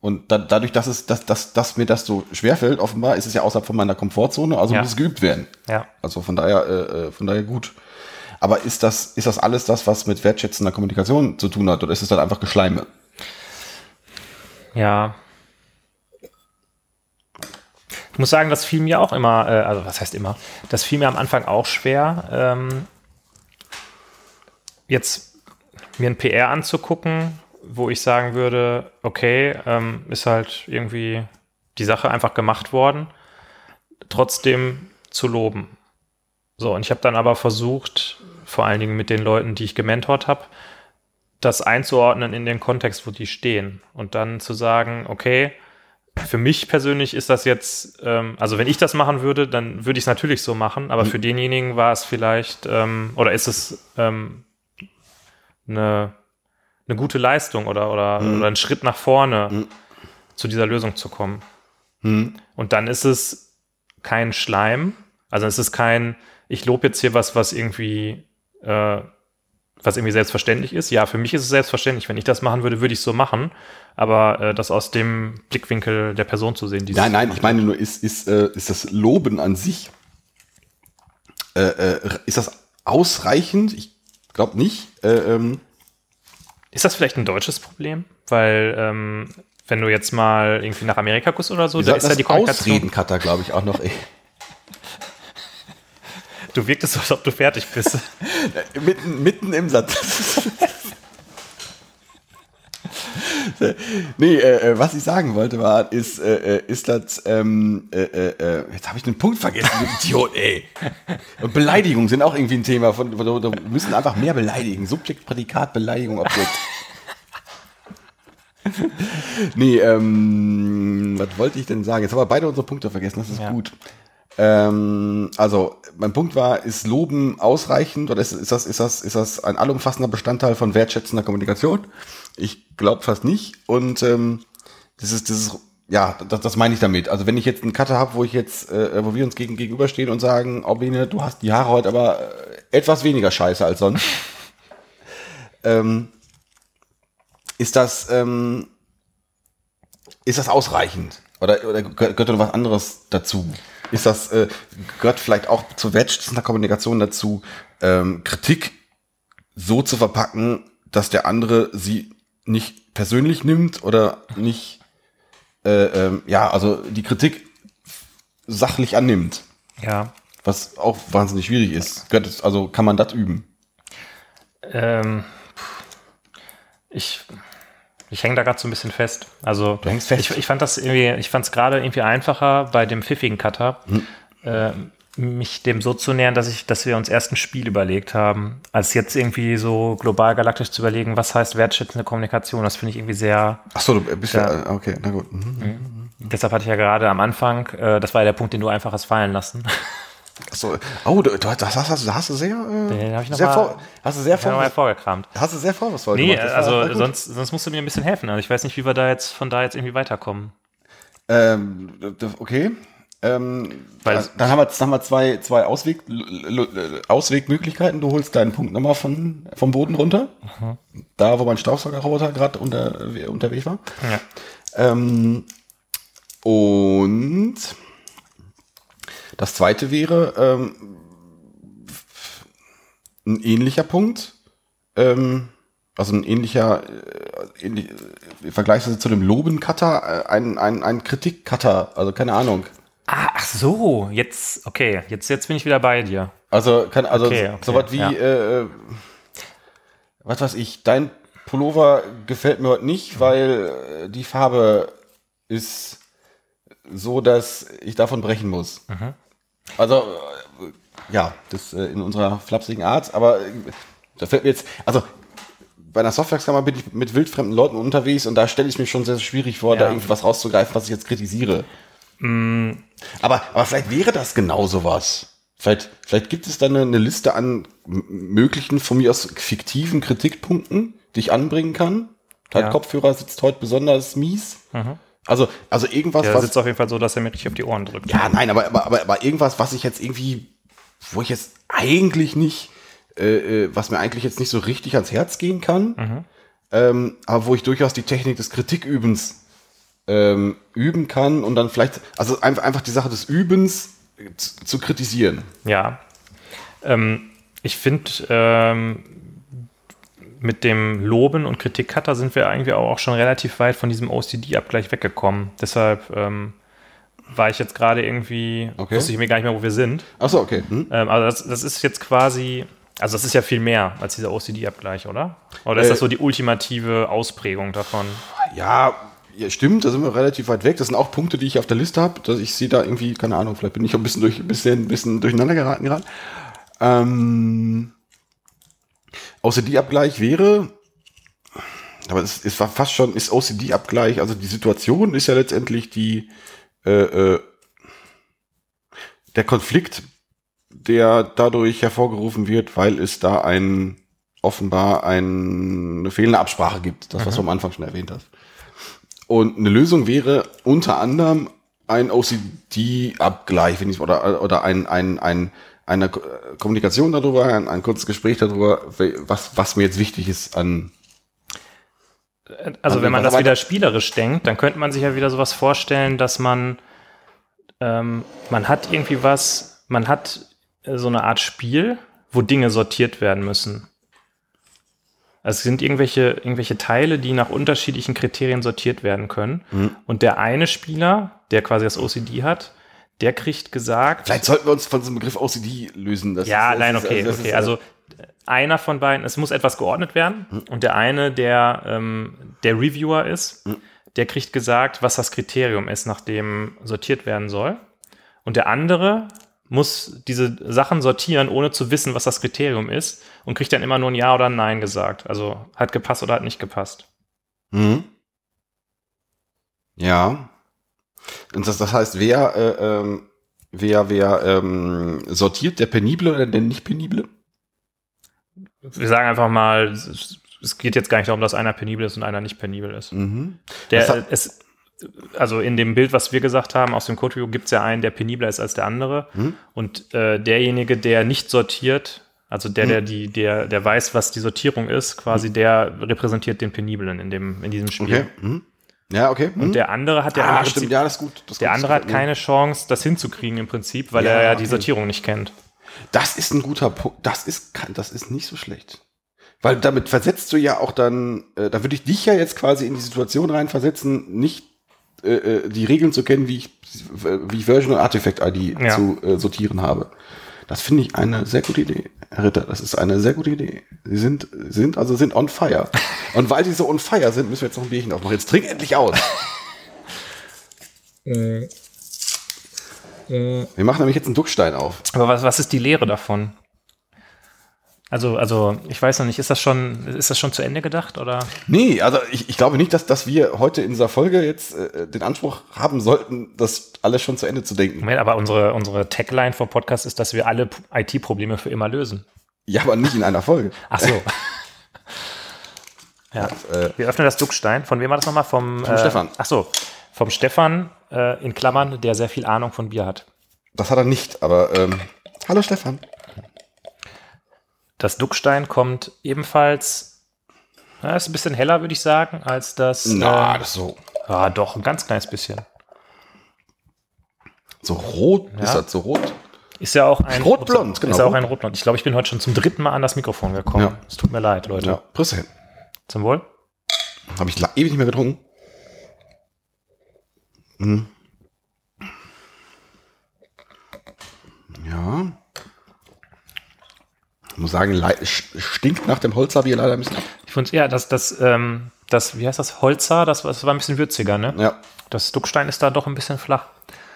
Und da, dadurch, dass, es, dass, dass, dass mir das so schwerfällt, offenbar ist es ja außerhalb von meiner Komfortzone, also Ja. muss es geübt werden. Ja. Also von daher, äh, äh, von daher gut. Aber ist das, ist das alles das, was mit wertschätzender Kommunikation zu tun hat, oder ist es dann einfach Geschleime? Ja. Ich muss sagen, das fiel mir auch immer, äh, also was heißt immer, das fiel mir am Anfang auch schwer, ähm, jetzt mir ein PR anzugucken, wo ich sagen würde, okay, ähm, ist halt irgendwie die Sache einfach gemacht worden, trotzdem zu loben. So, und ich habe dann aber versucht, vor allen Dingen mit den Leuten, die ich gementort habe, das einzuordnen in den Kontext, wo die stehen. Und dann zu sagen, okay, für mich persönlich ist das jetzt, ähm, also wenn ich das machen würde, dann würde ich es natürlich so machen, aber für denjenigen war es vielleicht, ähm, oder ist es ähm, eine, eine gute Leistung oder, oder, oder ein Schritt nach vorne, zu dieser Lösung zu kommen. Und dann ist es kein Schleim, also es ist kein, ich lobe jetzt hier was, was irgendwie, äh, was irgendwie selbstverständlich ist. Ja, für mich ist es selbstverständlich. Wenn ich das machen würde, würde ich es so machen. Aber äh, das aus dem Blickwinkel der Person zu sehen, die Nein, nein, ich meine nur, ist, ist, äh, ist das Loben an sich, äh, äh, ist das ausreichend? Ich glaube nicht. Äh, ähm, Ist das vielleicht ein deutsches Problem? Weil, ähm, wenn du jetzt mal irgendwie nach Amerika guckst oder so, da ist ja die Kommunikation. Ausreden-Cutter, glaube ich, auch noch. Du wirktest so, als ob du fertig bist. mitten, mitten im Satz. nee, äh, äh, was ich sagen wollte war, ist, äh, äh, ist das, ähm, äh, äh, jetzt habe ich den Punkt vergessen, du Idiot, ey. Und Beleidigungen sind auch irgendwie ein Thema, von, von, wir müssen einfach mehr beleidigen. Subjekt, Prädikat, Beleidigung, Objekt. nee, ähm, was wollte ich denn sagen? Jetzt haben wir beide unsere Punkte vergessen, das ist Ja. gut. Ähm, also, mein Punkt war, ist Loben ausreichend oder ist, ist, das, ist, das, ist das ein allumfassender Bestandteil von wertschätzender Kommunikation? Ich glaube fast nicht. Und ähm, das ist, das ist, ja, das, das meine ich damit. Also wenn ich jetzt einen Cutter habe, wo ich jetzt, äh, wo wir uns gegen, gegenüberstehen und sagen, Orbine, du hast die Haare heute aber äh, etwas weniger scheiße als sonst. ähm, ist das, ähm, ist das ausreichend? Oder, oder gehört gehört noch was anderes dazu? Ist das, äh, gehört vielleicht auch zur wertschätzender Kommunikation dazu, ähm, Kritik so zu verpacken, dass der andere sie nicht persönlich nimmt oder nicht, äh, ähm, ja, also die Kritik sachlich annimmt, ja. was auch wahnsinnig schwierig ist. Gehört also kann man das üben? Ähm, ich ich hänge da gerade so ein bisschen fest. Also Du hängst fest. Ich, ich fand das irgendwie, ich fand es gerade irgendwie einfacher bei dem pfiffigen Cutter, Hm. äh, mich dem so zu nähern, dass ich, dass wir uns erst ein Spiel überlegt haben, als jetzt irgendwie so global galaktisch zu überlegen, was heißt wertschätzende Kommunikation. Das finde ich irgendwie sehr. Ach so, du bist ja, Ja. okay, na gut. Mhm. Deshalb hatte ich ja gerade am Anfang, äh, das war ja der Punkt, den du einfach hast fallen lassen. Achso, oh, du, du, das hast, hast, du sehr, äh, sehr mal- vor, hast du sehr vor, vorgekramt. hast du sehr vorwurfsvoll Nee, gemacht. Also sonst, sonst musst du mir ein bisschen helfen. Also ich weiß nicht, wie wir da jetzt von da jetzt irgendwie weiterkommen. Ähm, okay. Ähm, Weil- dann, haben wir, dann haben wir zwei, zwei Ausweg, Auswegmöglichkeiten. Du holst deinen Punkt nochmal von, vom Boden runter. Da, wo mein Staubsaugerroboter gerade unter, unterwegs war. Ja. Ähm, und das zweite wäre ähm, ein ähnlicher Punkt. Ähm, also ein ähnlicher, äh, ähnlich, äh, vergleichsweise zu dem Loben-Cutter, äh, ein, ein, ein Kritik-Cutter, also keine Ahnung. Ah, ach so, jetzt, okay, jetzt, jetzt bin ich wieder bei dir. Also, kann, also Okay, okay, so was wie, ja. äh, was weiß ich, dein Pullover gefällt mir heute nicht, weil äh, die Farbe ist so, dass ich davon brechen muss. Mhm. Also, äh, ja, das äh, in unserer flapsigen Art, aber äh, da fällt mir jetzt, also bei einer Softwarekammer bin ich mit wildfremden Leuten unterwegs und da stelle ich mir schon sehr schwierig vor, da Ja. irgendwie was rauszugreifen, was ich jetzt kritisiere. Mm. Aber, aber vielleicht wäre das genau sowas. Vielleicht, vielleicht gibt es dann eine, eine Liste an möglichen, von mir aus fiktiven Kritikpunkten, die ich anbringen kann. Dein Ja. Kopfhörer sitzt heute besonders mies. Also, also irgendwas, Der was. sitzt auf jeden Fall so, dass er mir richtig auf die Ohren drückt. Ja, nein, aber, aber, aber, aber irgendwas, was ich jetzt irgendwie, wo ich jetzt eigentlich nicht, äh, äh, was mir eigentlich jetzt nicht so richtig ans Herz gehen kann, ähm, aber wo ich durchaus die Technik des Kritikübens ähm, üben kann und dann vielleicht, also einfach, einfach die Sache des Übens äh, zu, zu kritisieren. Ja. Ähm, ich finde, ähm, mit dem Loben und Kritikcutter sind wir eigentlich auch schon relativ weit von diesem OCD-Abgleich weggekommen. Deshalb ähm, war ich jetzt gerade irgendwie, Okay. wusste ich mir gar nicht mehr, wo wir sind. Achso, okay. Hm? Ähm, also das, das ist jetzt quasi, also das ist ja viel mehr als dieser OCD-Abgleich, oder? Oder ist Äh, das so die ultimative Ausprägung davon? Ja, ja, stimmt, da sind wir relativ weit weg. Das sind auch Punkte, die ich auf der Liste habe. dass Ich sehe da irgendwie, keine Ahnung, vielleicht bin ich auch ein bisschen, durch, ein bisschen, ein bisschen durcheinander geraten gerade. Ähm, OCD-Abgleich wäre, aber es, es war fast schon, ist OCD-Abgleich, also die Situation ist ja letztendlich die, äh, äh, der Konflikt, der dadurch hervorgerufen wird, weil es da ein, offenbar ein, eine fehlende Absprache gibt. Das, was du am Anfang schon erwähnt hast. Und eine Lösung wäre unter anderem ein OCD-Abgleich, wenn ich, oder, oder ein, ein, ein, eine Ko- Kommunikation darüber, ein, ein kurzes Gespräch darüber, was, was mir jetzt wichtig ist an, Also An- wenn man das wieder spielerisch denkt, dann könnte man sich ja wieder sowas vorstellen, dass man, ähm, man hat irgendwie was, man hat äh, so eine Art Spiel, wo Dinge sortiert werden müssen. Also es sind irgendwelche, irgendwelche Teile, die nach unterschiedlichen Kriterien sortiert werden können. Mhm. Und der eine Spieler, der quasi das OCD hat, der kriegt gesagt, Vielleicht sollten wir uns von diesem Begriff OCD lösen. Ja, ist- nein, ist- okay, das okay. ist, Also einer von beiden, es muss etwas geordnet werden und der eine, der ähm, der Reviewer ist, der kriegt gesagt, was das Kriterium ist, nach dem sortiert werden soll. Und der andere muss diese Sachen sortieren, ohne zu wissen, was das Kriterium ist und kriegt dann immer nur ein Ja oder ein Nein gesagt. Also hat gepasst oder hat nicht gepasst. Mhm. Ja. Und das, das heißt, wer, äh, ähm, wer, wer ähm, sortiert, der Penible oder der nicht Penible? Wir sagen einfach mal, es geht jetzt gar nicht darum, dass einer penibel ist und einer nicht penibel ist. Mhm. Der, hat- es, also in dem Bild, was wir gesagt haben, aus dem Code Review gibt es ja einen, der penibler ist als der andere. Mhm. Und äh, derjenige, der nicht sortiert, also der, Mhm. der die, der, der weiß, was die Sortierung ist, quasi der repräsentiert den Peniblen in dem, in diesem Spiel. Okay. Ja, okay. Mhm. Und der andere hat ja ah, Prinzip, stimmt, ja, das ist gut. Das der gut, andere hat keine Chance, das hinzukriegen im Prinzip, weil Ja, er ja okay. die Sortierung nicht kennt. Das ist ein guter Punkt. Das ist, das ist nicht so schlecht. Weil damit versetzt du ja auch dann, äh, da würde ich dich ja jetzt quasi in die Situation reinversetzen, nicht äh, äh, die Regeln zu kennen, wie ich, wie ich Version und Artifact ID Ja. zu äh, sortieren habe. Das finde ich eine sehr gute Idee, Herr Ritter. Das ist eine sehr gute Idee. Sie sind, sind, also sind on fire. Und weil sie so on fire sind, müssen wir jetzt noch ein Bierchen aufmachen. Jetzt trink endlich aus. Wir machen nämlich jetzt einen Duckstein auf. Aber was, was ist die Lehre davon? Also, also ich weiß noch nicht, ist das schon, ist das schon zu Ende gedacht oder? Nee, also ich, ich glaube nicht, dass, dass wir heute in dieser Folge jetzt äh, den Anspruch haben sollten, das alles schon zu Ende zu denken. Moment, aber unsere, unsere Tagline vor Podcast ist, dass wir alle IT-Probleme für immer lösen. Ja, aber nicht in einer Folge. Ach so. ja. Äh, Wir öffnen das Duckstein. Von wem war das nochmal? Vom, Vom äh, Stefan. Ach so. Vom Stefan, äh, in Klammern, der sehr viel Ahnung von Bier hat. das hat er nicht, aber ähm, hallo Stefan. Das Duckstein kommt ebenfalls, ja, ist ein bisschen heller, würde ich sagen, als das. Na, äh, das so, ja, doch, ein ganz kleines bisschen. so rot, Ja. ist das so rot? Ist ja auch ein. Rotblond, genau. Ist ja auch ein Rotblond. Ich glaube, ich bin heute schon zum dritten Mal an das Mikrofon gekommen. Ja. Es tut mir leid, Leute. Ja, Prüsse hin. Zum Wohl. Habe ich ewig nicht mehr getrunken. Mhm. Ja. Ich muss sagen, stinkt nach dem Holzerbier leider ein bisschen ab. Ich finde ja, das, das, ähm, das, wie heißt das, Holzer, das, das war ein bisschen würziger, ne? Ja. Das Duckstein ist da doch ein bisschen flach.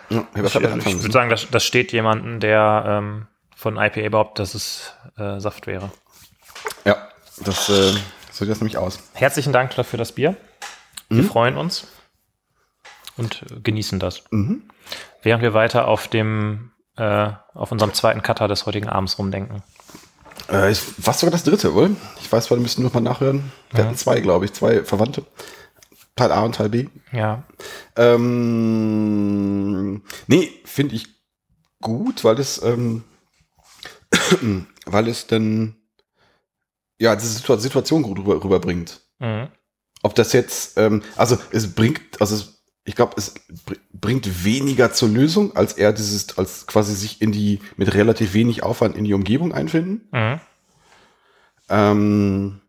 ja ich Ich, hab ich, anfangen würde sagen, das, das steht jemanden, der ähm, von IPA behauptet, dass es äh, Saft wäre. Ja, das äh, so sieht das nämlich aus. Herzlichen Dank für das Bier. Wir freuen uns und genießen das. Während wir weiter auf dem äh, auf unserem zweiten Cutter des heutigen Abends rumdenken. Äh, ist fast sogar das dritte, wohl? Ich weiß, wir müssen noch mal nachhören. Wir hatten zwei, glaube ich, zwei Verwandte. Teil A und Teil B. Ja. Ähm, nee, finde ich gut, weil es, ähm, weil es dann ja diese Situa Situation gut rüber, rüberbringt. Mhm. Ob das jetzt, ähm, also es bringt, also es, ich glaube, es br bringt weniger zur Lösung, als eher dieses, als quasi sich in die, mit relativ wenig Aufwand in die Umgebung einfinden. Mhm. Ähm,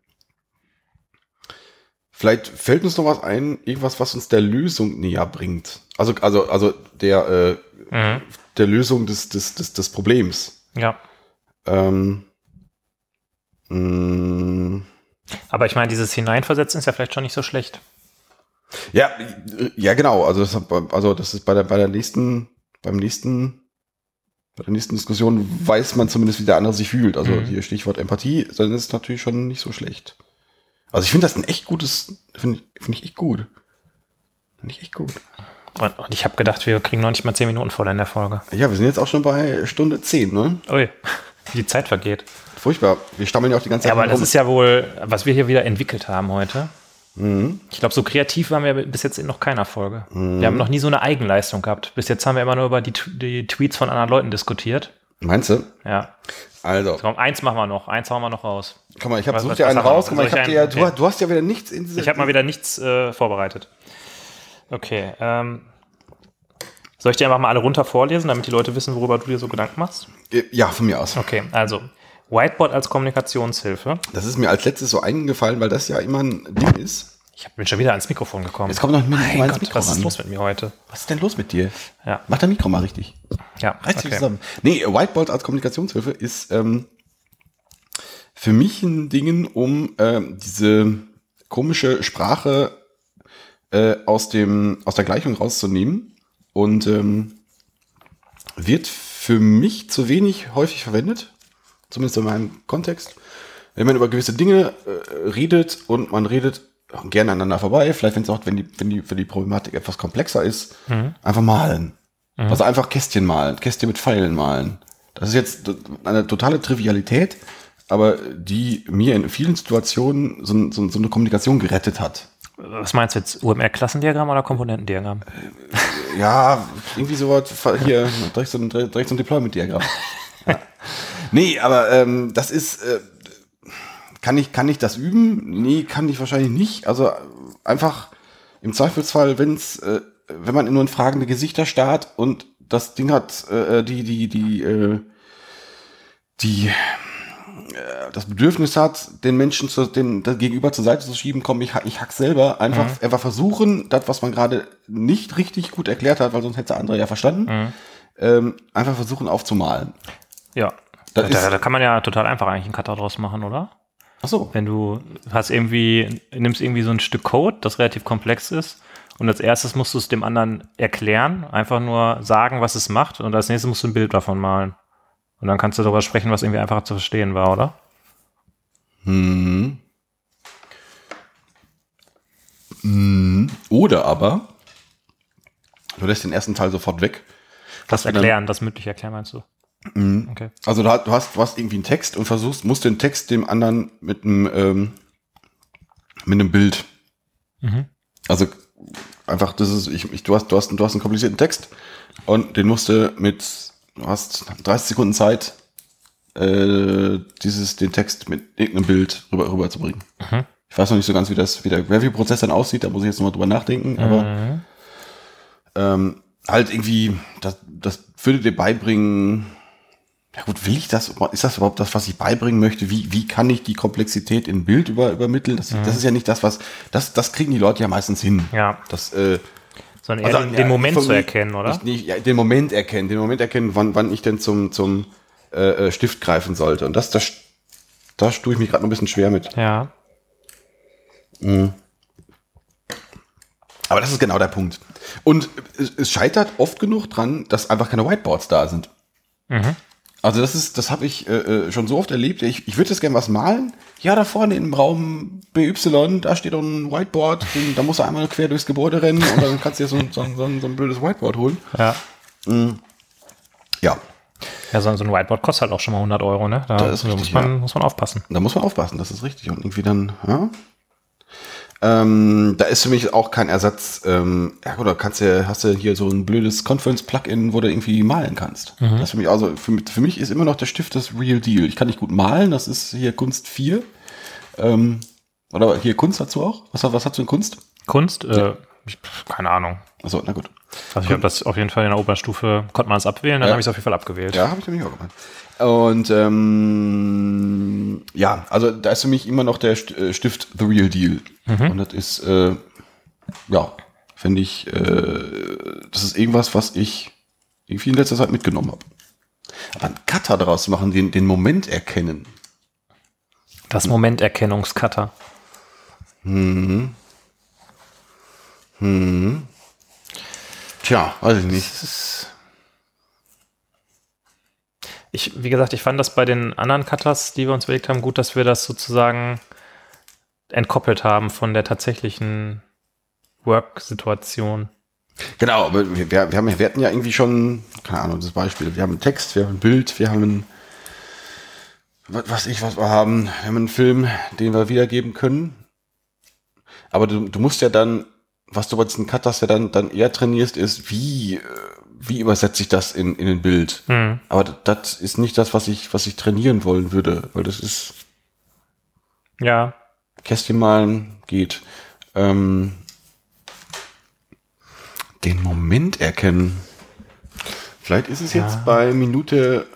vielleicht fällt uns noch was ein, irgendwas, was uns der Lösung näher bringt. Also, also, also der, äh, Mhm. der Lösung des, des, des, des Problems. Ja. Ähm, mh, Aber ich meine, dieses Hineinversetzen ist ja vielleicht schon nicht so schlecht. Ja, ja, genau. Also das, also das ist bei der, bei der nächsten, beim nächsten, bei der nächsten Diskussion weiß man zumindest, wie der andere sich fühlt. Also Mhm. hier Stichwort Empathie, dann ist es natürlich schon nicht so schlecht. Also ich finde das ein echt gutes, finde ich, finde ich echt gut. Finde ich echt gut. Und, und ich habe gedacht, wir kriegen noch nicht mal zehn Minuten voll in der Folge. Ja, wir sind jetzt auch schon bei Stunde 10, ne? Ui, wie die Zeit vergeht. Furchtbar. Wir stammeln ja auch die ganze Zeit Ja, aber das rum. ist ja wohl, was wir hier wieder entwickelt haben heute. Mhm. Ich glaube, so kreativ waren wir bis jetzt in noch keiner Folge. Wir haben noch nie so eine Eigenleistung gehabt. Bis jetzt haben wir immer nur über die, die Tweets von anderen Leuten diskutiert. Meinst du? Ja. Also, Komm, eins machen wir noch. Eins hauen wir noch raus. guck mal, ich habe such dir einen raus. Guck mal, ich ich dir, einen? du, Okay. du hast ja wieder nichts in diese. Ich habe mal wieder nichts äh, vorbereitet. Okay. Ähm, soll ich dir einfach mal alle runter vorlesen, damit die Leute wissen, worüber du dir so Gedanken machst? Ja, von mir aus. Okay, also Whiteboard als Kommunikationshilfe. Das ist mir als letztes so eingefallen, weil das ja immer ein Ding ist. Ich bin schon wieder ans Mikrofon gekommen. Jetzt kommt noch mal mein Gott, Mikro was ist ran. los mit mir heute? Was ist denn los mit dir? Ja, Mach dein Mikro mal richtig. ja. Reiß dich okay. zusammen. Nee, Whiteboard als Kommunikationshilfe ist ähm, für mich ein Ding, um ähm, diese komische Sprache äh, aus, dem, aus der Gleichung rauszunehmen und ähm, wird für mich zu wenig häufig verwendet, zumindest in meinem Kontext. Wenn man über gewisse Dinge äh, redet und man redet gerne aneinander vorbei, vielleicht wenn es auch, wenn die, wenn die, wenn die Problematik etwas komplexer ist, einfach malen. Also einfach Kästchen malen, Kästchen mit Pfeilen malen. Das ist jetzt eine totale Trivialität, aber die mir in vielen Situationen so, so, so eine Kommunikation gerettet hat. Was meinst du jetzt? UMR-Klassendiagramm oder Komponentendiagramm? Ja, irgendwie sowas, hier, direkt so ein, direkt so ein Deployment-Diagramm. Ja. Nee, aber ähm, das ist, äh, kann ich, kann ich das üben? Nee, kann ich wahrscheinlich nicht. Also einfach im Zweifelsfall, wenn's, äh, wenn man nur in fragende Gesichter starrt und das Ding hat, äh, die, die, die, äh, die, äh, das Bedürfnis hat, den Menschen zu, den, das Gegenüber zur Seite zu schieben, komm, ich, ich hack selber. Einfach, einfach versuchen, das, was man gerade nicht richtig gut erklärt hat, weil sonst hätte der andere ja verstanden, ähm, einfach versuchen aufzumalen. Ja. Da, da kann man ja total einfach eigentlich einen Cutter draus machen, oder? Ach so. Wenn du hast irgendwie, nimmst irgendwie so ein Stück Code, das relativ komplex ist, und als erstes musst du es dem anderen erklären, einfach nur sagen, was es macht, und als nächstes musst du ein Bild davon malen. Und dann kannst du darüber sprechen, was irgendwie einfacher zu verstehen war, oder? Hm. Hm. Oder aber, du lässt den ersten Teil sofort weg. Das wir dann- erklären, das mündlich erklären meinst du? Mhm. Okay. Also du hast, du hast, du hast irgendwie einen Text und versuchst, musst den Text dem anderen mit einem, ähm, mit einem Bild. Mhm. Also einfach, das ist, ich, ich, du hast, du hast, du hast einen komplizierten Text und den musst du mit, du hast 30 Sekunden Zeit, äh, dieses, den Text mit irgendeinem Bild rüber, rüberzubringen. Mhm. Ich weiß noch nicht so ganz, wie das, wie der Review-Prozess dann aussieht, da muss ich jetzt nochmal drüber nachdenken, aber Mhm. ähm, halt irgendwie, das, das würde dir beibringen, ja gut, will ich das, ist das überhaupt das, was ich beibringen möchte? Wie, wie kann ich die Komplexität in Bild über, übermitteln? Das, das ist ja nicht das, was, das, das kriegen die Leute ja meistens hin. Ja, Das, äh, sondern eher also, den, ja, den Moment von zu erkennen, oder? Ich, nicht, ja, den Moment erkennen, den Moment erkennen, wann, wann ich denn zum, zum äh, äh, Stift greifen sollte. Und das, das, da tue ich mich gerade noch ein bisschen schwer mit. Ja. Aber das ist genau der Punkt. Und es, es scheitert oft genug dran, dass einfach keine Whiteboards da sind. Mhm. Also das ist, das habe ich äh, äh, schon so oft erlebt. Ich, ich würde jetzt gerne was malen. Ja, da vorne im Raum BY, da steht doch ein Whiteboard. Den, da musst du einmal quer durchs Gebäude rennen und dann kannst du dir so, ein- so, so, so ein blödes Whiteboard holen. Ja. Ja, Ja, so, ein Whiteboard kostet halt auch schon mal 100 Euro, ne? Da, Das ist da richtig, muss, man, ja. muss man aufpassen. da muss man aufpassen, das ist richtig. Und irgendwie dann, ja. Ähm, da ist für mich auch kein Ersatz. Ähm, ja, oder kannst du, hast du hier so ein blödes Conference-Plugin, wo du irgendwie malen kannst. Das ist für mich, also für, mich- für mich ist immer noch der Stift das Real Deal. Ich kann nicht gut malen, das ist hier Kunst 4. Ähm, oder hier Kunst dazu auch? Was, was hast du in Kunst? Kunst? Äh, ich, keine Ahnung. Achso, na gut. Also ich habe das auf jeden Fall in der Oberstufe, konnte man es abwählen, dann Ja. habe ich es auf jeden Fall abgewählt. Ja, habe ich nämlich auch gemacht. Und ähm, ja, also da ist für mich immer noch der äh, Stift The Real Deal. Und das ist, äh, ja, finde ich, äh, das ist irgendwas, was ich irgendwie in letzter Zeit mitgenommen habe. Aber einen Cutter daraus zu machen, den, den Moment erkennen. Das Momenterkennungscutter. Tja, weiß ich nicht. Ich, wie gesagt, ich fand das bei den anderen Cutters, die wir uns überlegt haben, gut, dass wir das sozusagen entkoppelt haben von der tatsächlichen Work-Situation. Genau, aber wir, wir, haben, wir hatten ja irgendwie schon, keine Ahnung, das Beispiel. Wir haben einen Text, wir haben ein Bild, wir haben ein, was weiß ich, was wir haben. Wir haben einen Film, den wir wiedergeben können. Aber du, du musst ja dann, was du bei diesen Cutters ja dann, dann eher trainierst, ist, wie, äh, wie übersetze ich das in, in ein Bild? Hm. Aber das, ist nicht das, was ich, was ich trainieren wollen würde, weil das ist, Ja, Kästchen malen geht. Ähm, den Moment erkennen. Vielleicht ist es jetzt Ja. bei Minute.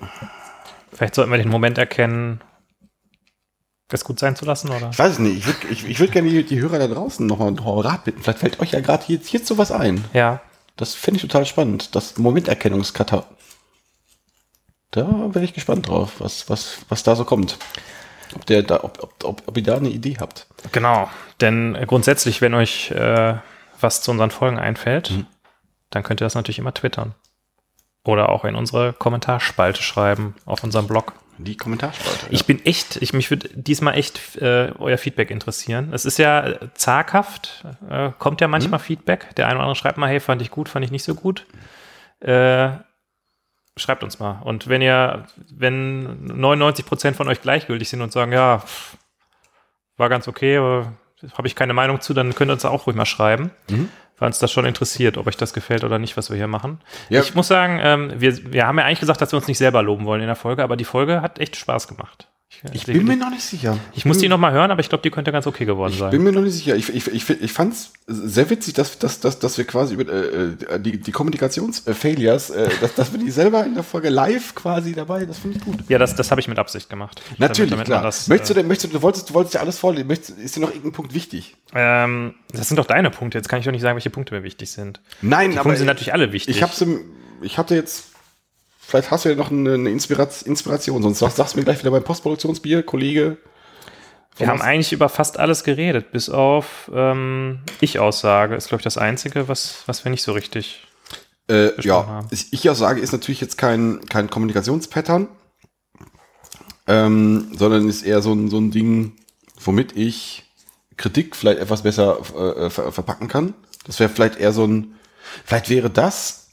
vielleicht sollten wir den Moment erkennen, es gut sein zu lassen, oder? Ich weiß es nicht. Ich würde ich, ich würd gerne die, die Hörer da draußen nochmal um Rat bitten. Vielleicht fällt euch ja gerade jetzt, jetzt sowas ein. Ja, Das finde ich total spannend. Das Momenterkennungskata. Da bin ich gespannt drauf, was, was, was da so kommt. Ob, der da, ob, ob, ob, ob ihr da eine Idee habt. genau. Denn äh, grundsätzlich, wenn euch äh, was zu unseren Folgen einfällt, Mhm. dann könnt ihr das natürlich immer twittern. Oder auch in unsere Kommentarspalte schreiben auf unserem Blog. Die Kommentarspalte. Ich bin echt, ich, mich würde diesmal echt äh, euer Feedback interessieren. Es ist ja äh, zaghaft, äh, kommt ja manchmal Feedback. Der eine oder andere schreibt mal, hey, fand ich gut, fand ich nicht so gut. Äh, schreibt uns mal. Und wenn ihr, wenn 99% von euch gleichgültig sind und sagen, ja, pff, war ganz okay, aber habe ich keine Meinung zu, dann könnt ihr uns auch ruhig mal schreiben, Mhm. Weil uns das schon interessiert, ob euch das gefällt oder nicht, was wir hier machen. Ja. Ich muss sagen, ähm, wir, wir haben ja eigentlich gesagt, dass wir uns nicht selber loben wollen in der Folge, aber die Folge hat echt Spaß gemacht. Ich bin mir noch nicht sicher. ich muss die noch mal hören, aber ich glaube, die könnte ganz okay geworden Ich sein. bin mir noch nicht sicher. Ich, ich, ich, ich fand es sehr witzig, dass, dass, dass, dass wir quasi über äh, äh, die, die Kommunikations-Failures, äh, dass, dass wir die selber in der Folge live quasi dabei, das finde ich gut. Ja, das, das habe ich mit Absicht gemacht. Natürlich, Damit- damit klar. Das, möchtest du äh, denn, möchtest du, du wolltest, du wolltest ja alles vorlesen, möchtest, ist dir noch irgendein Punkt wichtig? ähm, das sind doch deine Punkte. Jetzt kann ich doch nicht sagen, welche Punkte mir wichtig sind. Nein, Die Punkte sind natürlich alle wichtig. Ich hab's im, ich hatte jetzt, vielleicht hast du ja noch eine, eine Inspiration, sonst sagst, sagst du mir gleich wieder beim Postproduktionsbier, Kollege. Wir haben eigentlich über fast alles geredet, bis auf ähm, Ich-Aussage ist, glaube ich, das Einzige, was, was wir nicht so richtig. Äh, ja, haben. ich, ich ja sage, ist natürlich jetzt kein, kein Kommunikationspattern. ähm, sondern ist eher so ein, so ein Ding, womit ich Kritik vielleicht etwas besser äh, ver verpacken kann. Das wäre vielleicht eher so ein, vielleicht wäre das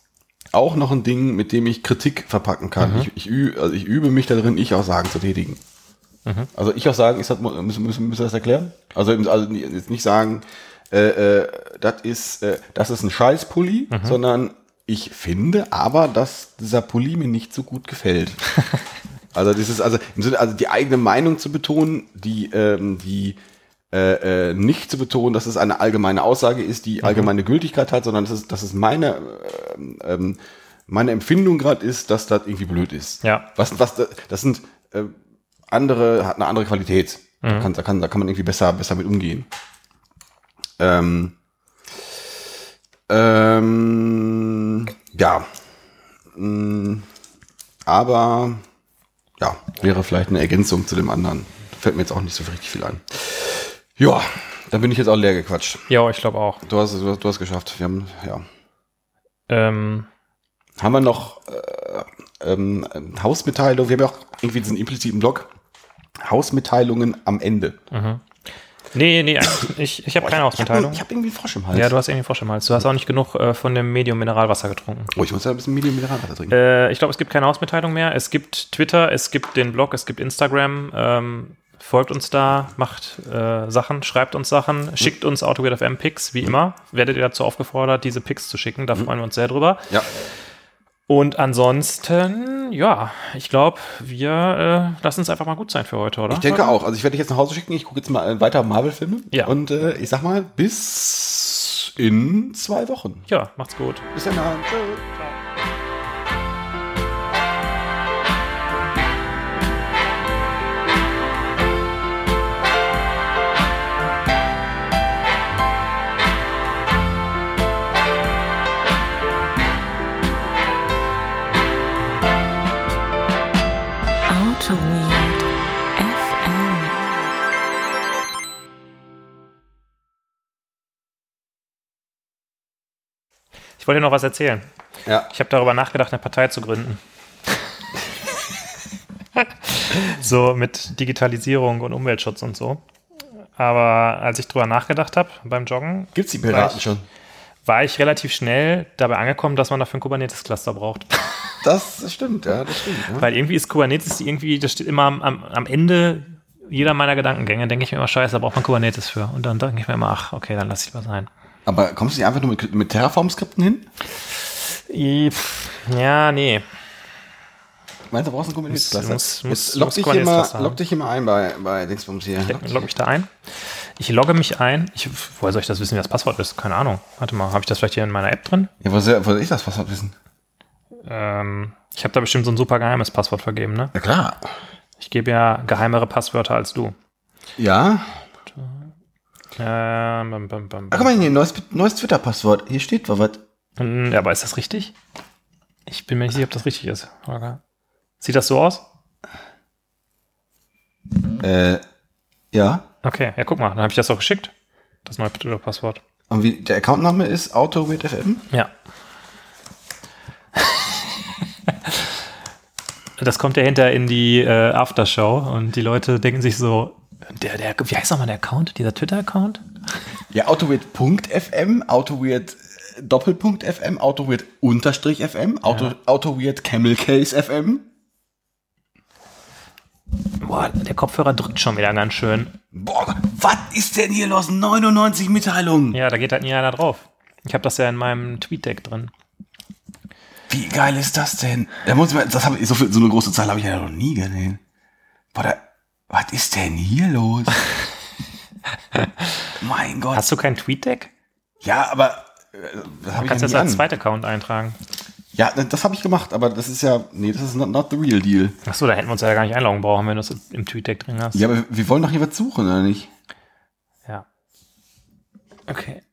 auch noch ein Ding, mit dem ich Kritik verpacken kann. Ich, ich, übe, also ich übe mich darin, ich auch sagen zu tätigen. Also ich auch sagen, ist das, müssen, müssen, müssen wir das erklären? Also, also jetzt nicht sagen, äh, äh, das ist, äh, das ist ein Scheißpulli, sondern ich finde aber, dass dieser Pulli mir nicht so gut gefällt. also das ist also im Sinne, also die eigene Meinung zu betonen, die, ähm, die äh, äh, nicht zu betonen, dass es eine allgemeine Aussage ist, die allgemeine Gültigkeit hat, sondern dass es, dass es meine, ähm, ähm, meine Empfindung gerade ist, dass das irgendwie blöd ist. Ja. Was, was, das sind äh, andere, hat eine andere Qualität. Da, kann, da, kann, da kann man irgendwie besser, besser mit umgehen. Ähm, ähm, ja. Mm, Aber ja, wäre vielleicht eine Ergänzung zu dem anderen. Fällt mir jetzt auch nicht so richtig viel ein. Ja, dann bin ich jetzt auch leer gequatscht. Ja, ich glaube auch. Du hast, du hast, du hast geschafft. Wir haben, ja. Ähm, Haben wir noch äh, ähm, Hausmitteilung? Wir haben ja auch irgendwie diesen impliziten Blog. Hausmitteilungen am Ende. nee, nee, eigentlich- ich, ich habe keine Ich habe hab irgendwie einen Frosch im Hals. Ja, du hast irgendwie Frosch im Hals. Du hast auch nicht genug äh, von dem Medium Mineralwasser getrunken. oh, ich muss ja ein bisschen Medium Mineralwasser trinken. Äh, ich glaube, es gibt keine Ausmitteilung mehr. Es gibt Twitter, es gibt den Blog, es gibt Instagram. Ähm, folgt uns da, macht äh, Sachen, schreibt uns Sachen, schickt uns AutoWeird FM Picks, wie immer. Werdet ihr dazu aufgefordert, diese Picks zu schicken. Da freuen wir uns sehr drüber. ja. Und ansonsten, ja, ich glaube, wir äh, lassen es einfach mal gut sein für heute, oder? Ich denke auch. Also ich werde dich jetzt nach Hause schicken. Ich gucke jetzt mal äh, weiter Marvel-Filme. Ja. Und äh, ich sag mal, bis in zwei Wochen. Ja, macht's gut. Bis dann. Tschö. Ich wollte dir noch was erzählen. Ja. Ich habe darüber nachgedacht, eine Partei zu gründen. so mit Digitalisierung und Umweltschutz und so. Aber als ich drüber nachgedacht habe beim Joggen, Gibt's die Piraten schon? war ich relativ schnell dabei angekommen, dass man dafür ein Kubernetes-Cluster braucht. Das, stimmt, ja, das stimmt. Ja. Weil irgendwie ist Kubernetes irgendwie, das steht immer am, am, Ende jeder meiner Gedankengänge, denke ich mir immer, scheiße, da braucht man Kubernetes für. Und dann denke ich mir immer, ach, okay, dann lass ich mal sein. Aber kommst du nicht einfach nur mit, mit Terraform-Skripten hin? Ja, nee. Meinst du, du brauchst einen Kubernetes-Cluster? Muss- muss- Jetzt log muss dich, haben. log dich ein bei, bei Dingsbums hier. Ich log mich da ein. Ich logge mich ein. Ich, woher soll ich das wissen, wie das Passwort ist? Keine Ahnung. Warte mal, habe ich das vielleicht hier in meiner App drin? Ja, wo soll, wo soll ich das Passwort wissen? Ähm, ich habe da bestimmt so ein super geheimes Passwort vergeben, ne? Ja, klar. Ich gebe ja geheimere Passwörter als du. Ja. Ähm, bam, bam, bam, Ach, guck mal hier, neues, neues Twitter-Passwort. Hier steht was. Hm, Ja, aber ist das richtig? Ich bin mir nicht sicher, ob das richtig ist. Sieht das so aus? Äh, ja. Okay, ja, guck mal, dann habe ich das auch geschickt. Das neue Twitter-Passwort. Und wie, der Accountname ist AutoWeightFM? Ja. Das kommt ja hinter in die äh, Aftershow und die Leute denken sich so, der, der, wie heißt nochmal der Account, dieser Twitter-Account? Ja, AutoWeird.fm, AutoWeird äh, Doppelpunkt FM, AutoWeird Unterstrich FM, Auto, AutoWeird Camel Case FM. Boah, der Kopfhörer drückt schon wieder ganz schön. Boah, was ist denn hier los? 99 Mitteilungen. Ja, da geht halt nie einer drauf. Ich habe das ja in meinem Tweet-Deck drin. Wie geil ist das denn? Da muss man, das hab, ich- so, viel, so eine große Zahl habe ich ja noch nie gesehen. Boah, da, was ist denn hier los? mein Gott. Hast du kein Tweet-Deck? ja, aber äh, das habe ich Kannst ja nie als zweiter Account eintragen? Ja, das habe ich gemacht, aber das ist ja, nee, das ist not, not the real deal. Achso, da hätten wir uns ja gar nicht einloggen brauchen, wenn du es im Tweet-Deck drin hast. Ja, aber wir wollen doch hier was suchen, oder nicht? Ja. Okay.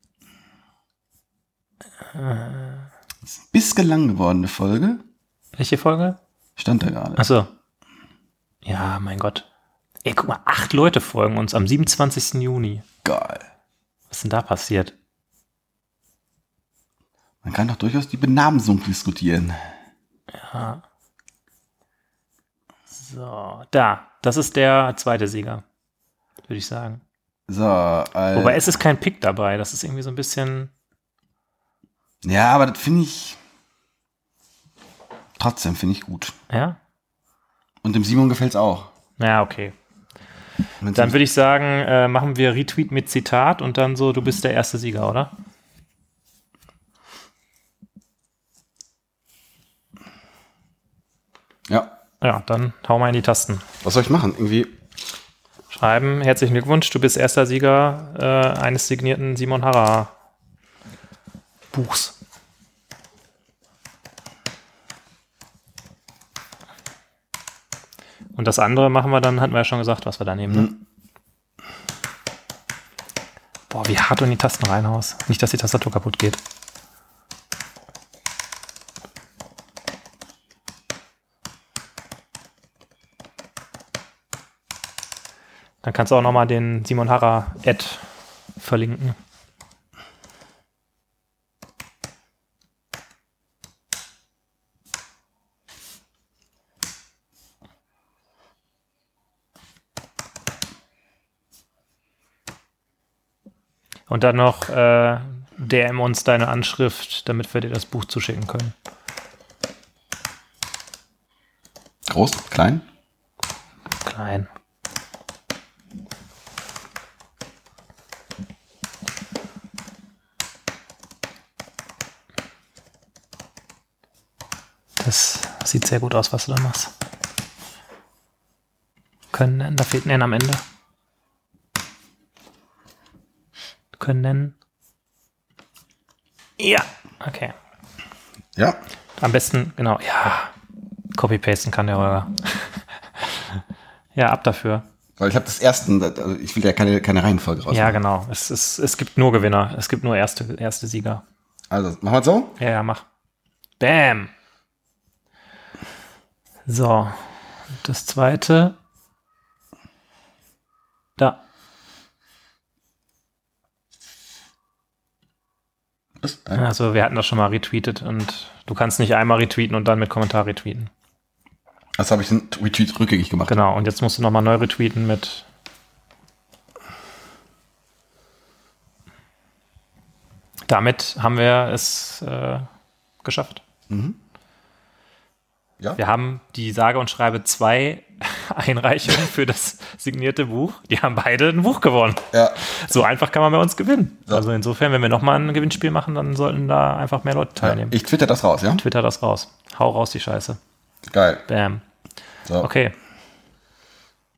Bisschen lang gewordene Folge. Welche Folge? Stand da gerade. Achso. Ja, mein Gott. Ey, guck mal, acht Leute folgen uns am 27. Juni. Geil. Was ist denn da passiert? Man kann doch durchaus die Benamsung diskutieren. Ja. So, da. Das ist der zweite Sieger, würde ich sagen. So, äh, Wobei es ist kein Pick dabei. Das ist irgendwie so ein bisschen. ja, aber das finde ich trotzdem finde ich gut. Ja? Und dem Simon gefällt's auch. Ja, okay. Dann würde ich sagen, äh, machen wir Retweet mit Zitat und dann so, du bist der erste Sieger, oder? ja, Ja, dann hau mal in die Tasten. was soll ich machen? Irgendwie Schreiben, herzlichen Glückwunsch, du bist erster Sieger äh, eines signierten Simon Harrer Buchs. Und das andere machen wir dann, hatten wir ja schon gesagt, was wir da nehmen. Ne? Boah, wie hart du in die Tasten reinhaust. Nicht, dass die Tastatur kaputt geht. Dann kannst du auch nochmal den Simon Harrer Ad verlinken. Und dann noch äh, DM uns deine Anschrift, damit wir dir das Buch zuschicken können. groß, klein. Klein. Das sieht sehr gut aus, was du da machst. Können, da fehlt ein N am Ende. Können. Ja, okay. Ja, Am besten, genau, ja. Copy-pasten kann der Holger. ja, ab dafür. weil ich habe das ersten, also ich will ja keine, keine Reihenfolge raus. Ja, genau. Es, es, es gibt nur Gewinner. Es gibt nur erste, erste Sieger. Also, machen wir so? Ja, ja, mach. Bam. So. Das zweite. Da. Äh, Also, wir hatten das schon mal retweetet und du kannst nicht einmal retweeten und dann mit Kommentar retweeten. Das habe ich den Retweet rückgängig gemacht. Genau. Und jetzt musst du nochmal neu retweeten mit. Damit haben wir es äh, geschafft. Ja. Wir haben die sage und schreibe zwei Einreichungen für das signierte Buch. Die haben beide ein Buch gewonnen. Ja. So einfach kann man bei uns gewinnen. So. Also insofern, wenn wir nochmal ein Gewinnspiel machen, dann sollten da einfach mehr Leute teilnehmen. Ich twitter das raus, ja? Twitter das raus. Hau raus die Scheiße. Geil. Bam. So. Okay.